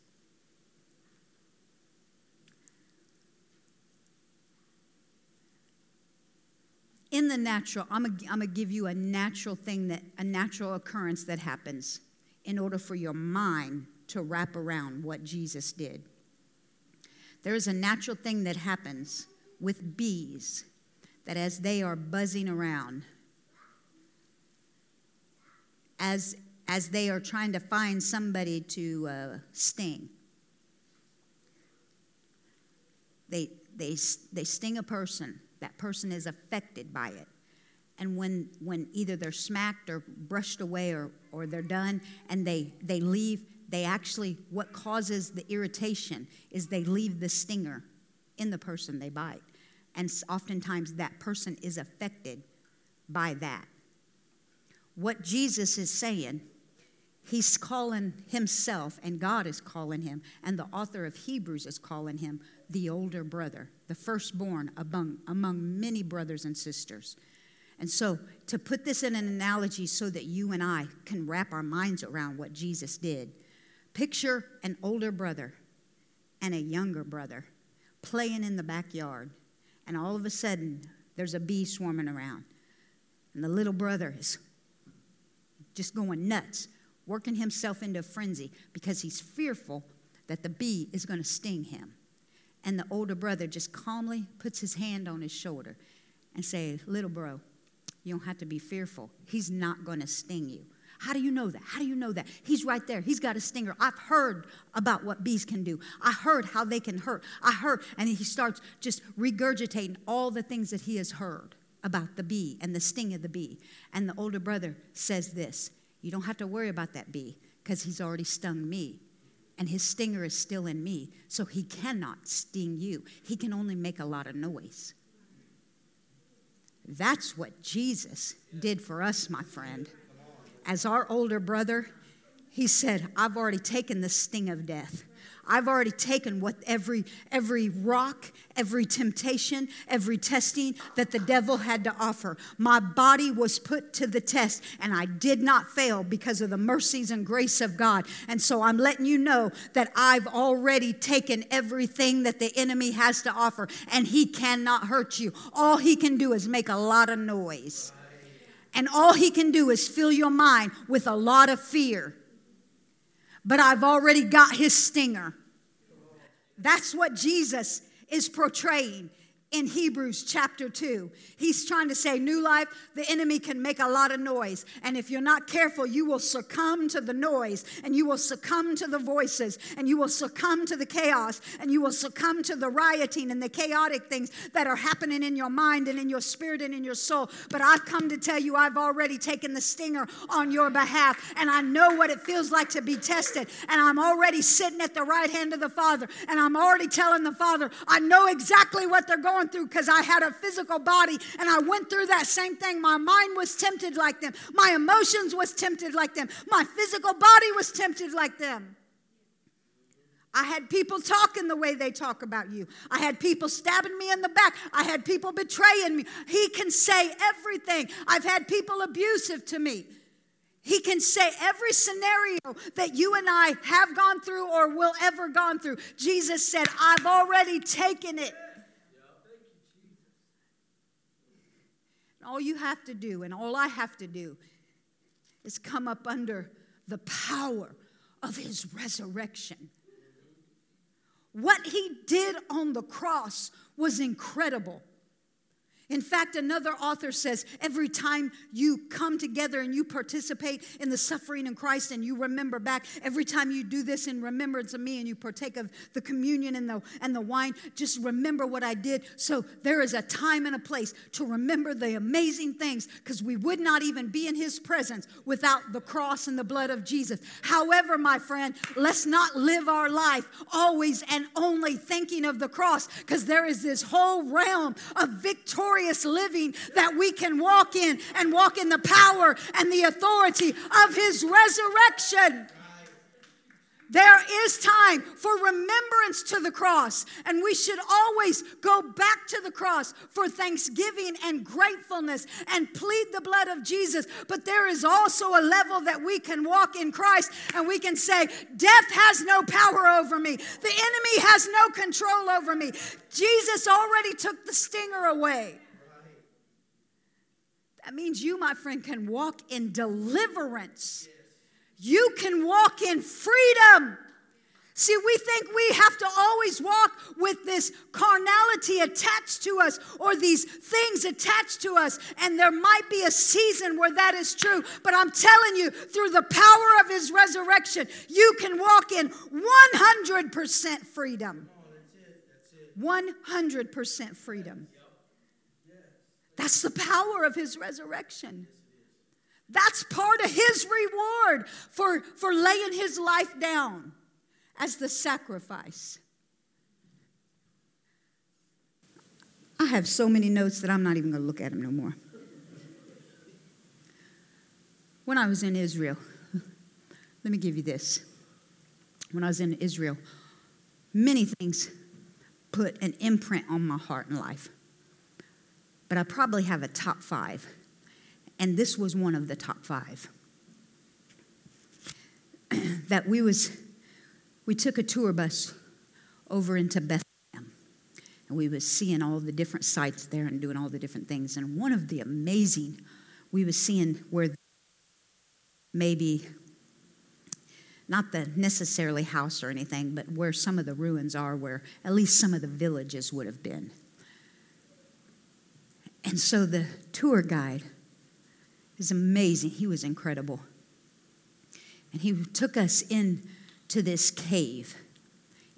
In the natural, I'm going to give you a natural thing that, a natural occurrence that happens in order for your mind to wrap around what Jesus did. There is a natural thing that happens with bees that as they are buzzing around, as, as they are trying to find somebody to uh, sting, they, they, they sting a person. That person is affected by it. And when, when either they're smacked or brushed away or, or they're done and they, they leave, they actually, what causes the irritation is they leave the stinger in the person they bite. And oftentimes that person is affected by that. What Jesus is saying, he's calling himself, and God is calling him, and the author of Hebrews is calling him the older brother, the firstborn among, among many brothers and sisters. And so, to put this in an analogy so that you and I can wrap our minds around what Jesus did, picture an older brother and a younger brother playing in the backyard and all of a sudden there's a bee swarming around. And the little brother is just going nuts, working himself into a frenzy because he's fearful that the bee is going to sting him. And the older brother just calmly puts his hand on his shoulder and says, Little bro, you don't have to be fearful. He's not going to sting you. How do you know that? How do you know that? He's right there. He's got a stinger. I've heard about what bees can do. I heard how they can hurt. I heard. And he starts just regurgitating all the things that he has heard about the bee and the sting of the bee. And the older brother says this You don't have to worry about that bee because he's already stung me. And his stinger is still in me. So he cannot sting you. He can only make a lot of noise. That's what Jesus did for us, my friend as our older brother, he said, I've already taken the sting of death. I've already taken what every every rock, every temptation, every testing that the devil had to offer. My body was put to the test and I did not fail because of the mercies and grace of God. And so I'm letting you know that I've already taken everything that the enemy has to offer and he cannot hurt you. All he can do is make a lot of noise. And all he can do is fill your mind with a lot of fear. But I've already got his stinger. That's what Jesus is portraying in Hebrews chapter 2. He's trying to say, New life, the enemy can make a lot of noise. And if you're not careful, you will succumb to the noise and you will succumb to the voices and you will succumb to the chaos and you will succumb to the rioting and the chaotic things that are happening in your mind and in your spirit and in your soul. But I've come to tell you, I've already taken the stinger on your behalf and I know what it feels like to be tested. And I'm already sitting at the right hand of the Father and I'm already telling the Father, I know exactly what they're going through because I had a physical body and I went through that same thing. My mind was tempted like them. My emotions was tempted like them. My physical body was tempted like them. I had people talking the way they talk about you. I had people stabbing me in the back. I had people betraying me. He can say everything. I've had people abusive to me. He can say every scenario that you and I have gone through or will ever gone through. Jesus said, I've already taken it. All you have to do, and all I have to do, is come up under the power of his resurrection. What he did on the cross was incredible. In fact, another author says every time you come together and you participate in the suffering in Christ and you remember back, every time you do this in remembrance of me and you partake of the communion and the, and the wine, just remember what I did. So there is a time and a place to remember the amazing things because we would not even be in his presence without the cross and the blood of Jesus. However, my friend, let's not live our life always and only thinking of the cross because there is this whole realm of victory victorious living that we can walk in and walk in the power and the authority of his resurrection. There is time for remembrance to the cross, and we should always go back to the cross for thanksgiving and gratefulness and plead the blood of Jesus. But there is also a level that we can walk in Christ and we can say, Death has no power over me, the enemy has no control over me. Jesus already took the stinger away. That means you, my friend, can walk in deliverance. You can walk in freedom. See, we think we have to always walk with this carnality attached to us or these things attached to us. And there might be a season where that is true. But I'm telling you, through the power of his resurrection, you can walk in 100% freedom. 100% freedom. That's the power of his resurrection. That's part of his reward for, for laying his life down as the sacrifice. I have so many notes that I'm not even going to look at them no more. When I was in Israel, let me give you this. When I was in Israel, many things put an imprint on my heart and life but I probably have a top five. And this was one of the top five. that we was we took a tour bus over into Bethlehem and we was seeing all the different sites there and doing all the different things and one of the amazing we was seeing where maybe not the necessarily house or anything but where some of the ruins are where at least some of the villages would have been and so the tour guide is amazing. He was incredible. And he took us in to this cave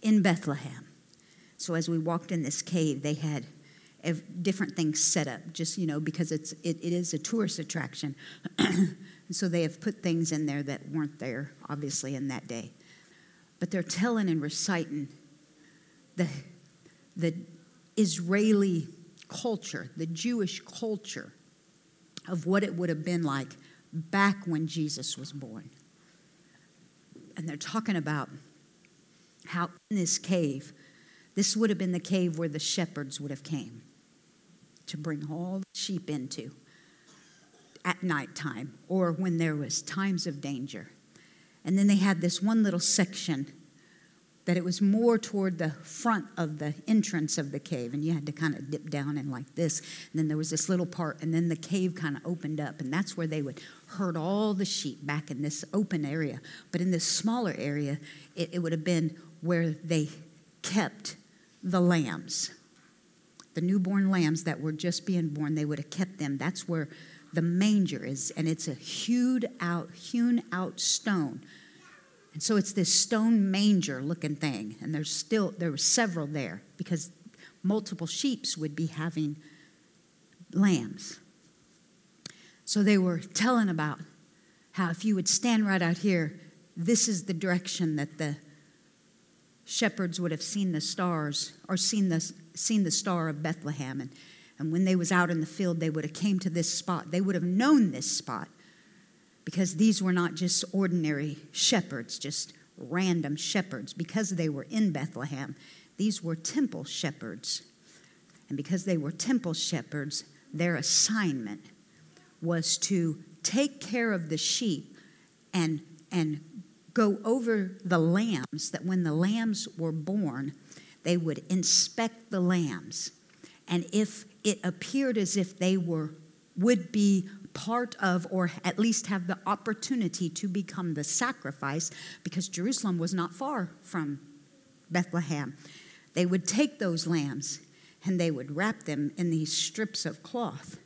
in Bethlehem. So as we walked in this cave, they had different things set up, just you know, because it's it, it is a tourist attraction. so they have put things in there that weren't there, obviously, in that day. But they're telling and reciting the the Israeli culture, the Jewish culture of what it would have been like back when Jesus was born. And they're talking about how in this cave, this would have been the cave where the shepherds would have came to bring all the sheep into at nighttime or when there was times of danger. And then they had this one little section that it was more toward the front of the entrance of the cave, and you had to kind of dip down and like this. And then there was this little part, and then the cave kind of opened up, and that's where they would herd all the sheep back in this open area. But in this smaller area, it, it would have been where they kept the lambs. The newborn lambs that were just being born, they would have kept them. That's where the manger is, and it's a hewed out, hewn out stone and so it's this stone manger looking thing. And there's still, there were several there because multiple sheeps would be having lambs. So they were telling about how if you would stand right out here, this is the direction that the shepherds would have seen the stars or seen the, seen the star of Bethlehem. And, and when they was out in the field, they would have came to this spot. They would have known this spot because these were not just ordinary shepherds just random shepherds because they were in Bethlehem. These were temple shepherds. And because they were temple shepherds, their assignment was to take care of the sheep and, and go over the lambs, that when the lambs were born, they would inspect the lambs. And if it appeared as if they were would be part of, or at least have the opportunity to become the sacrifice, because Jerusalem was not far from Bethlehem. They would take those lambs and they would wrap them in these strips of cloth.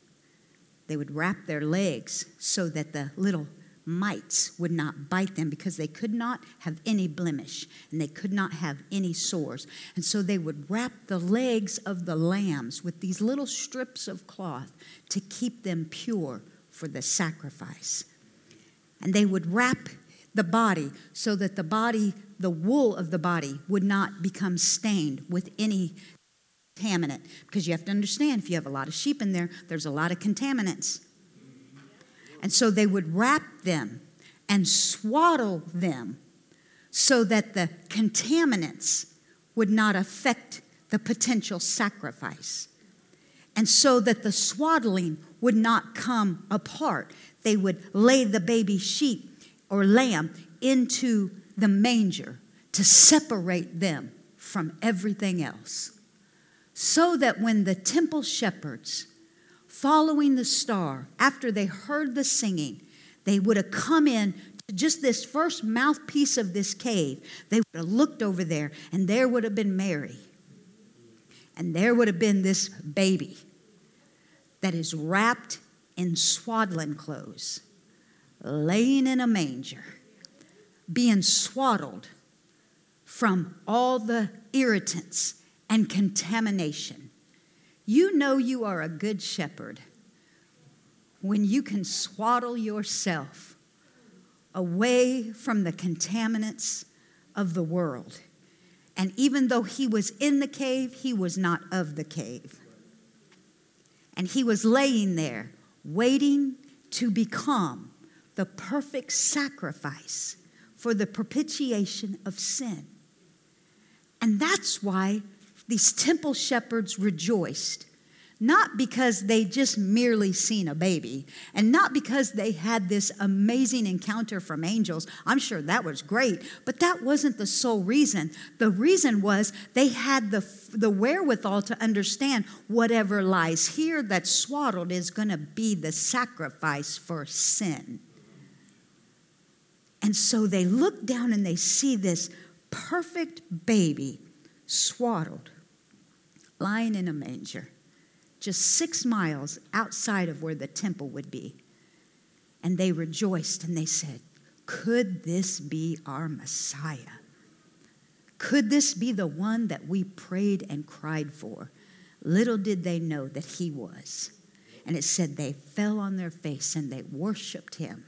They would wrap their legs so that the little mites would not bite them because they could not have any blemish and they could not have any sores. And so they would wrap the legs of the lambs with these little strips of cloth to keep them pure for the sacrifice. And they would wrap the body so that the body, the wool of the body, would not become stained with any contaminant. Because you have to understand, if you have a lot of sheep in there, there's a lot of contaminants. And so they would wrap them and swaddle them so that the contaminants would not affect the potential sacrifice. And so that the swaddling would not come apart. They would lay the baby sheep or lamb into the manger to separate them from everything else. So that when the temple shepherds following the star, after they heard the singing, they would have come in to just this first mouthpiece of this cave. They would have looked over there, and there would have been Mary. And there would have been this baby that is wrapped in swaddling clothes, laying in a manger, being swaddled from all the irritants and contamination you know you are a good shepherd when you can swaddle yourself away from the contaminants of the world. And even though he was in the cave, he was not of the cave. And he was laying there, waiting to become the perfect sacrifice for the propitiation of sin. And that's why these temple shepherds rejoiced, not because they just merely seen a baby, and not because they had this amazing encounter from angels. I'm sure that was great, but that wasn't the sole reason. The reason was they had the, the wherewithal to understand whatever lies here that's swaddled is going to be the sacrifice for sin. And so they look down and they see this perfect baby swaddled, lying in a manger, just six miles outside of where the temple would be. And they rejoiced and they said, Could this be our Messiah? Could this be the one that we prayed and cried for? Little did they know that he was. And it said they fell on their face and they worshiped him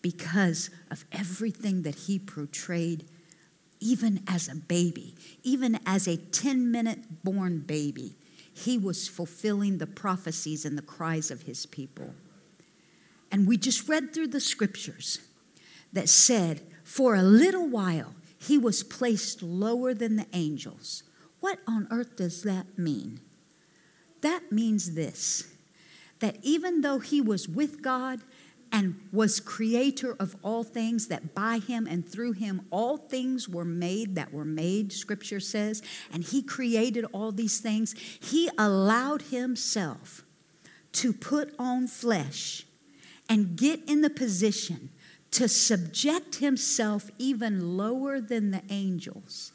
because of everything that he portrayed even as a baby, even as a 10 minute born baby, he was fulfilling the prophecies and the cries of his people. And we just read through the scriptures that said, for a little while, he was placed lower than the angels. What on earth does that mean? That means this that even though he was with God and was creator of all things, that by him and through him all things were made that were made, scripture says, and he created all these things. He allowed himself to put on flesh and get in the position to subject himself even lower than the angels.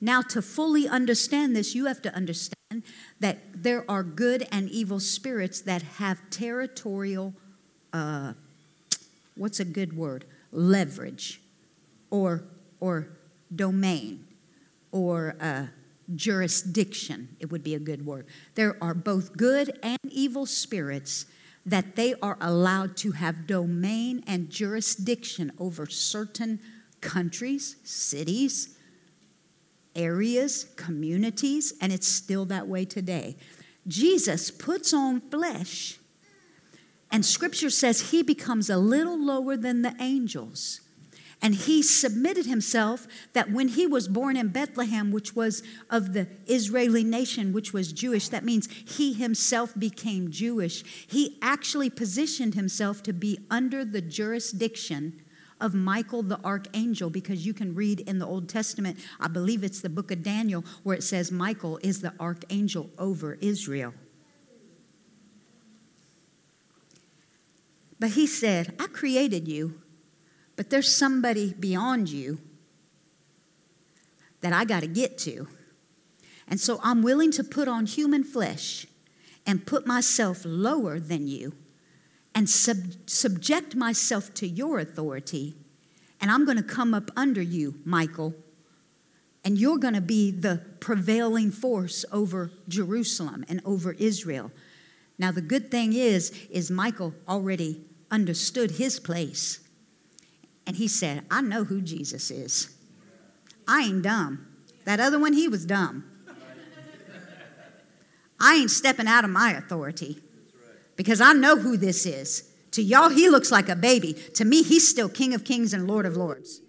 Now, to fully understand this, you have to understand that there are good and evil spirits that have territorial uh, what's a good word? Leverage or, or domain or uh, jurisdiction, it would be a good word. There are both good and evil spirits that they are allowed to have domain and jurisdiction over certain countries, cities, areas, communities, and it's still that way today. Jesus puts on flesh and scripture says he becomes a little lower than the angels. And he submitted himself that when he was born in Bethlehem, which was of the Israeli nation, which was Jewish, that means he himself became Jewish. He actually positioned himself to be under the jurisdiction of Michael the archangel because you can read in the Old Testament, I believe it's the book of Daniel, where it says Michael is the archangel over Israel. But he said, I created you but there's somebody beyond you that I got to get to. And so I'm willing to put on human flesh and put myself lower than you and sub- subject myself to your authority. And I'm going to come up under you, Michael. And you're going to be the prevailing force over Jerusalem and over Israel. Now the good thing is is Michael already understood his place. And he said, I know who Jesus is. I ain't dumb. That other one, he was dumb. I ain't stepping out of my authority because I know who this is. To y'all, he looks like a baby. To me, he's still King of Kings and Lord of Lords.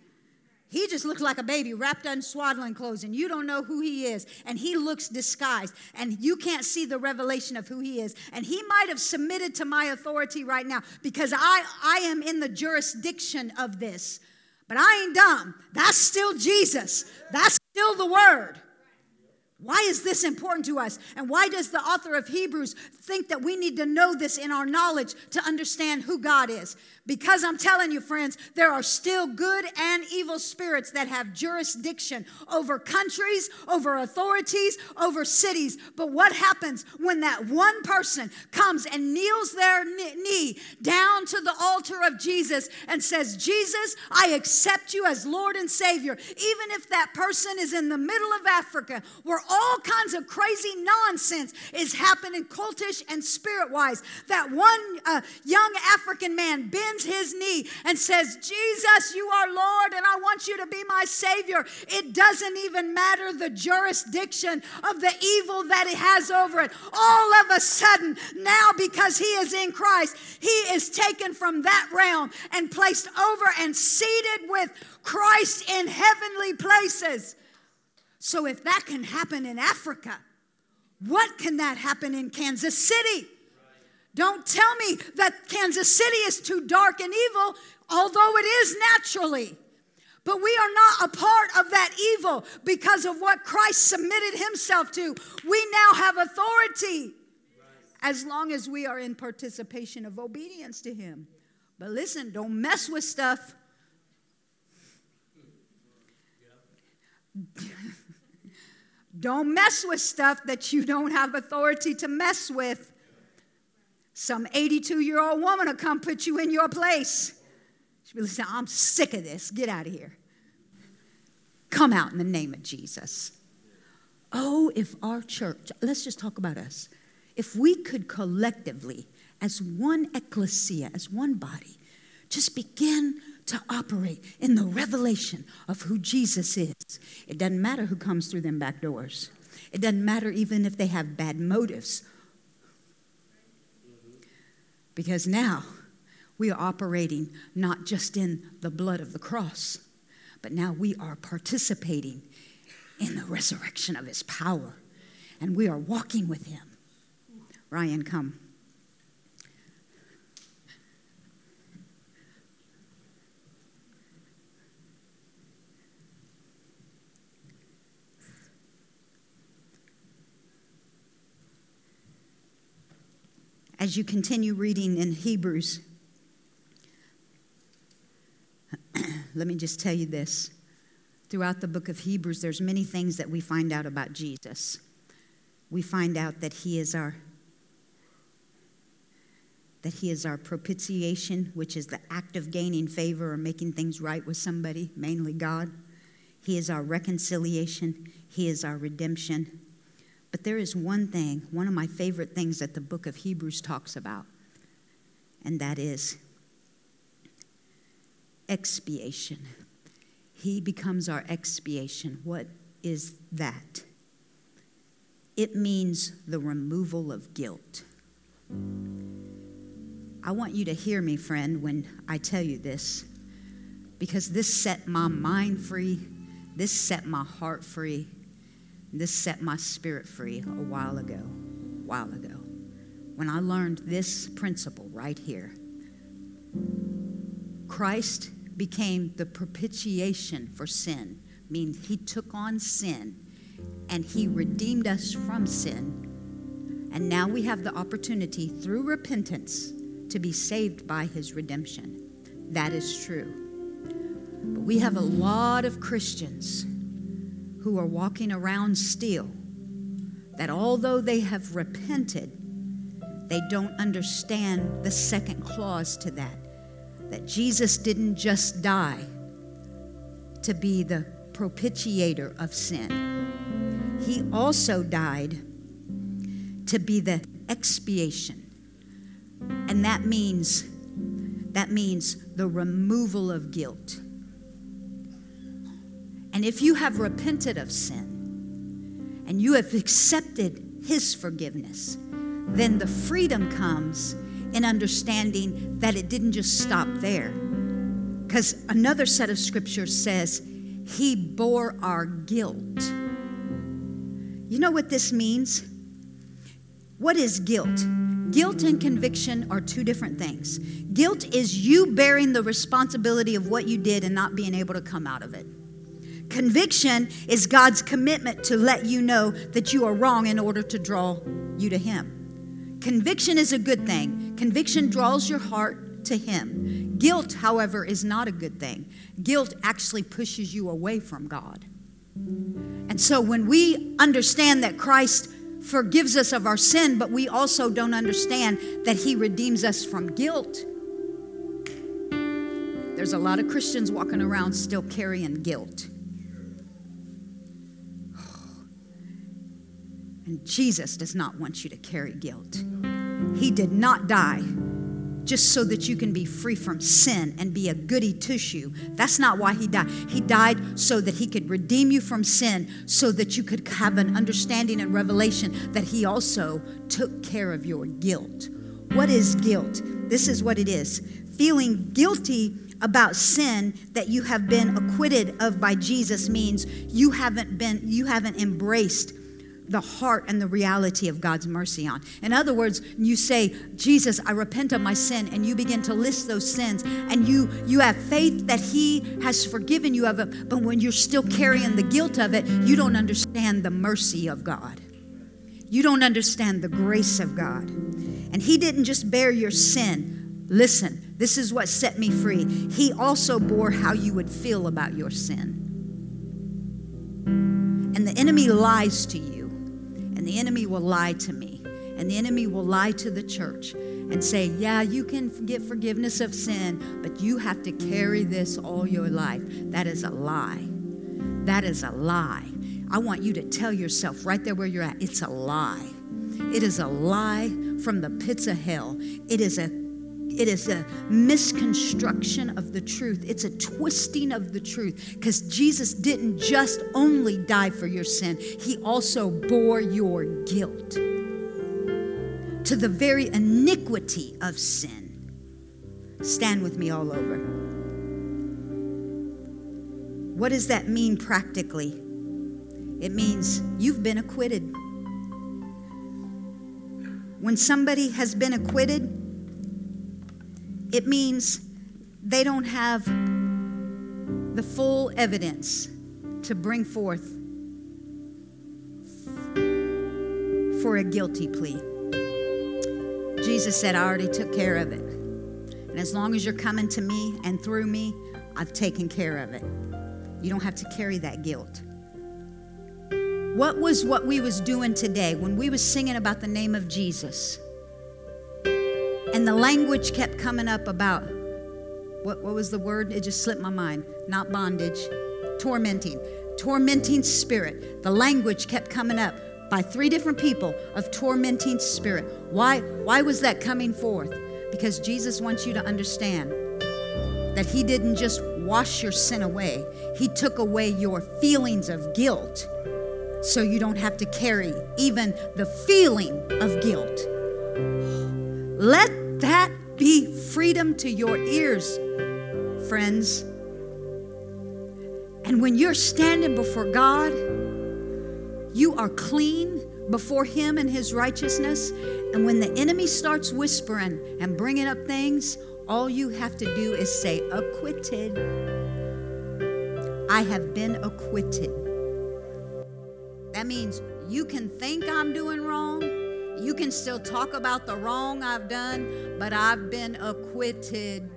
He just looks like a baby wrapped in swaddling clothes, and you don't know who he is. And he looks disguised, and you can't see the revelation of who he is. And he might have submitted to my authority right now because I, I am in the jurisdiction of this. But I ain't dumb. That's still Jesus, that's still the word. Why is this important to us? And why does the author of Hebrews think that we need to know this in our knowledge to understand who God is? Because I'm telling you, friends, there are still good and evil spirits that have jurisdiction over countries, over authorities, over cities. But what happens when that one person comes and kneels their knee down to the altar of Jesus and says, Jesus, I accept you as Lord and Savior, even if that person is in the middle of Africa where all kinds of crazy nonsense is happening, cultish and spirit wise? That one uh, young African man bends his knee and says, Jesus, you are Lord, and I want you to be my Savior, it doesn't even matter the jurisdiction of the evil that it has over it. All of a sudden, now because he is in Christ, he is taken from that realm and placed over and seated with Christ in heavenly places. So, if that can happen in Africa, what can that happen in Kansas City? Don't tell me that Kansas City is too dark and evil, although it is naturally. But we are not a part of that evil because of what Christ submitted himself to. We now have authority as long as we are in participation of obedience to him. But listen, don't mess with stuff. Don't mess with stuff that you don't have authority to mess with. Some 82 year old woman will come put you in your place. She'll be saying, I'm sick of this. Get out of here. Come out in the name of Jesus. Oh, if our church, let's just talk about us. If we could collectively, as one ecclesia, as one body, just begin to operate in the revelation of who Jesus is. It doesn't matter who comes through them back doors. It doesn't matter even if they have bad motives because now we are operating not just in the blood of the cross, but now we are participating in the resurrection of his power. And we are walking with him. Ryan, come. As you continue reading in Hebrews, let me just tell you this. Throughout the book of Hebrews, there's many things that we find out about Jesus. We find out that he is our that he is our propitiation, which is the act of gaining favor or making things right with somebody, mainly God. He is our reconciliation, he is our redemption. But there is one thing, one of my favorite things that the book of Hebrews talks about, and that is expiation. He becomes our expiation. What is that? It means the removal of guilt. I want you to hear me, friend, when I tell you this. because this set my mind free, this set my heart free, this set my spirit free a while ago, a while ago. When I learned this principle right here. Christ became the propitiation for sin, means he took on sin and he redeemed us from sin. And now we have the opportunity through repentance to be saved by his redemption. That is true. But we have a lot of Christians who are walking around still that although they have repented, they don't understand the second clause to that. That Jesus didn't just die to be the propitiator of sin, He also died to be the expiation. And that means that means the removal of guilt. And if you have repented of sin and you have accepted his forgiveness, then the freedom comes in understanding that it didn't just stop there. Because another set of scriptures says, He bore our guilt. You know what this means? What is guilt? Guilt and conviction are two different things. Guilt is you bearing the responsibility of what you did and not being able to come out of it. Conviction is God's commitment to let you know that you are wrong in order to draw you to Him. Conviction is a good thing. Conviction draws your heart to Him. Guilt, however, is not a good thing. Guilt actually pushes you away from God. And so when we understand that Christ forgives us of our sin, but we also don't understand that He redeems us from guilt, there's a lot of Christians walking around still carrying guilt. And Jesus does not want you to carry guilt. He did not die just so that you can be free from sin and be a goody tissue. That's not why he died. He died so that he could redeem you from sin, so that you could have an understanding and revelation that he also took care of your guilt. What is guilt? This is what it is feeling guilty about sin that you have been acquitted of by Jesus means you haven't been you haven't embraced the heart and the reality of God's mercy on. In other words, you say, Jesus, I repent of my sin, and you begin to list those sins, and you you have faith that He has forgiven you of it, but when you're still carrying the guilt of it, you don't understand the mercy of God. You don't understand the grace of God. And He didn't just bear your sin. Listen, this is what set me free. He also bore how you would feel about your sin. And the enemy lies to you and the enemy will lie to me. And the enemy will lie to the church and say, Yeah, you can get forgiveness of sin, but you have to carry this all your life. That is a lie. That is a lie. I want you to tell yourself right there where you're at it's a lie. It is a lie from the pits of hell. It is a it is a misconstruction of the truth. It's a twisting of the truth because Jesus didn't just only die for your sin, He also bore your guilt to the very iniquity of sin. Stand with me all over. What does that mean practically? It means you've been acquitted. When somebody has been acquitted, it means they don't have the full evidence to bring forth for a guilty plea. Jesus said, I already took care of it. And as long as you're coming to me and through me, I've taken care of it. You don't have to carry that guilt. What was what we was doing today when we was singing about the name of Jesus? And the language kept coming up about what, what was the word? It just slipped my mind. Not bondage, tormenting. Tormenting spirit. The language kept coming up by three different people of tormenting spirit. Why, why was that coming forth? Because Jesus wants you to understand that He didn't just wash your sin away, He took away your feelings of guilt so you don't have to carry even the feeling of guilt. That be freedom to your ears, friends. And when you're standing before God, you are clean before Him and His righteousness. And when the enemy starts whispering and bringing up things, all you have to do is say, acquitted. I have been acquitted. That means you can think I'm doing wrong. You can still talk about the wrong I've done, but I've been acquitted.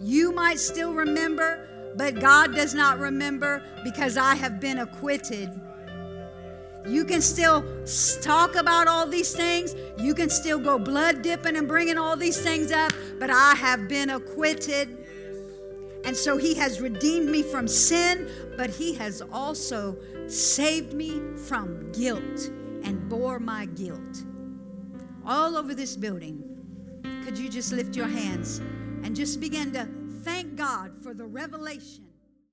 You might still remember, but God does not remember because I have been acquitted. You can still talk about all these things. You can still go blood dipping and bringing all these things up, but I have been acquitted. And so he has redeemed me from sin, but he has also saved me from guilt and bore my guilt. All over this building, could you just lift your hands and just begin to thank God for the revelation?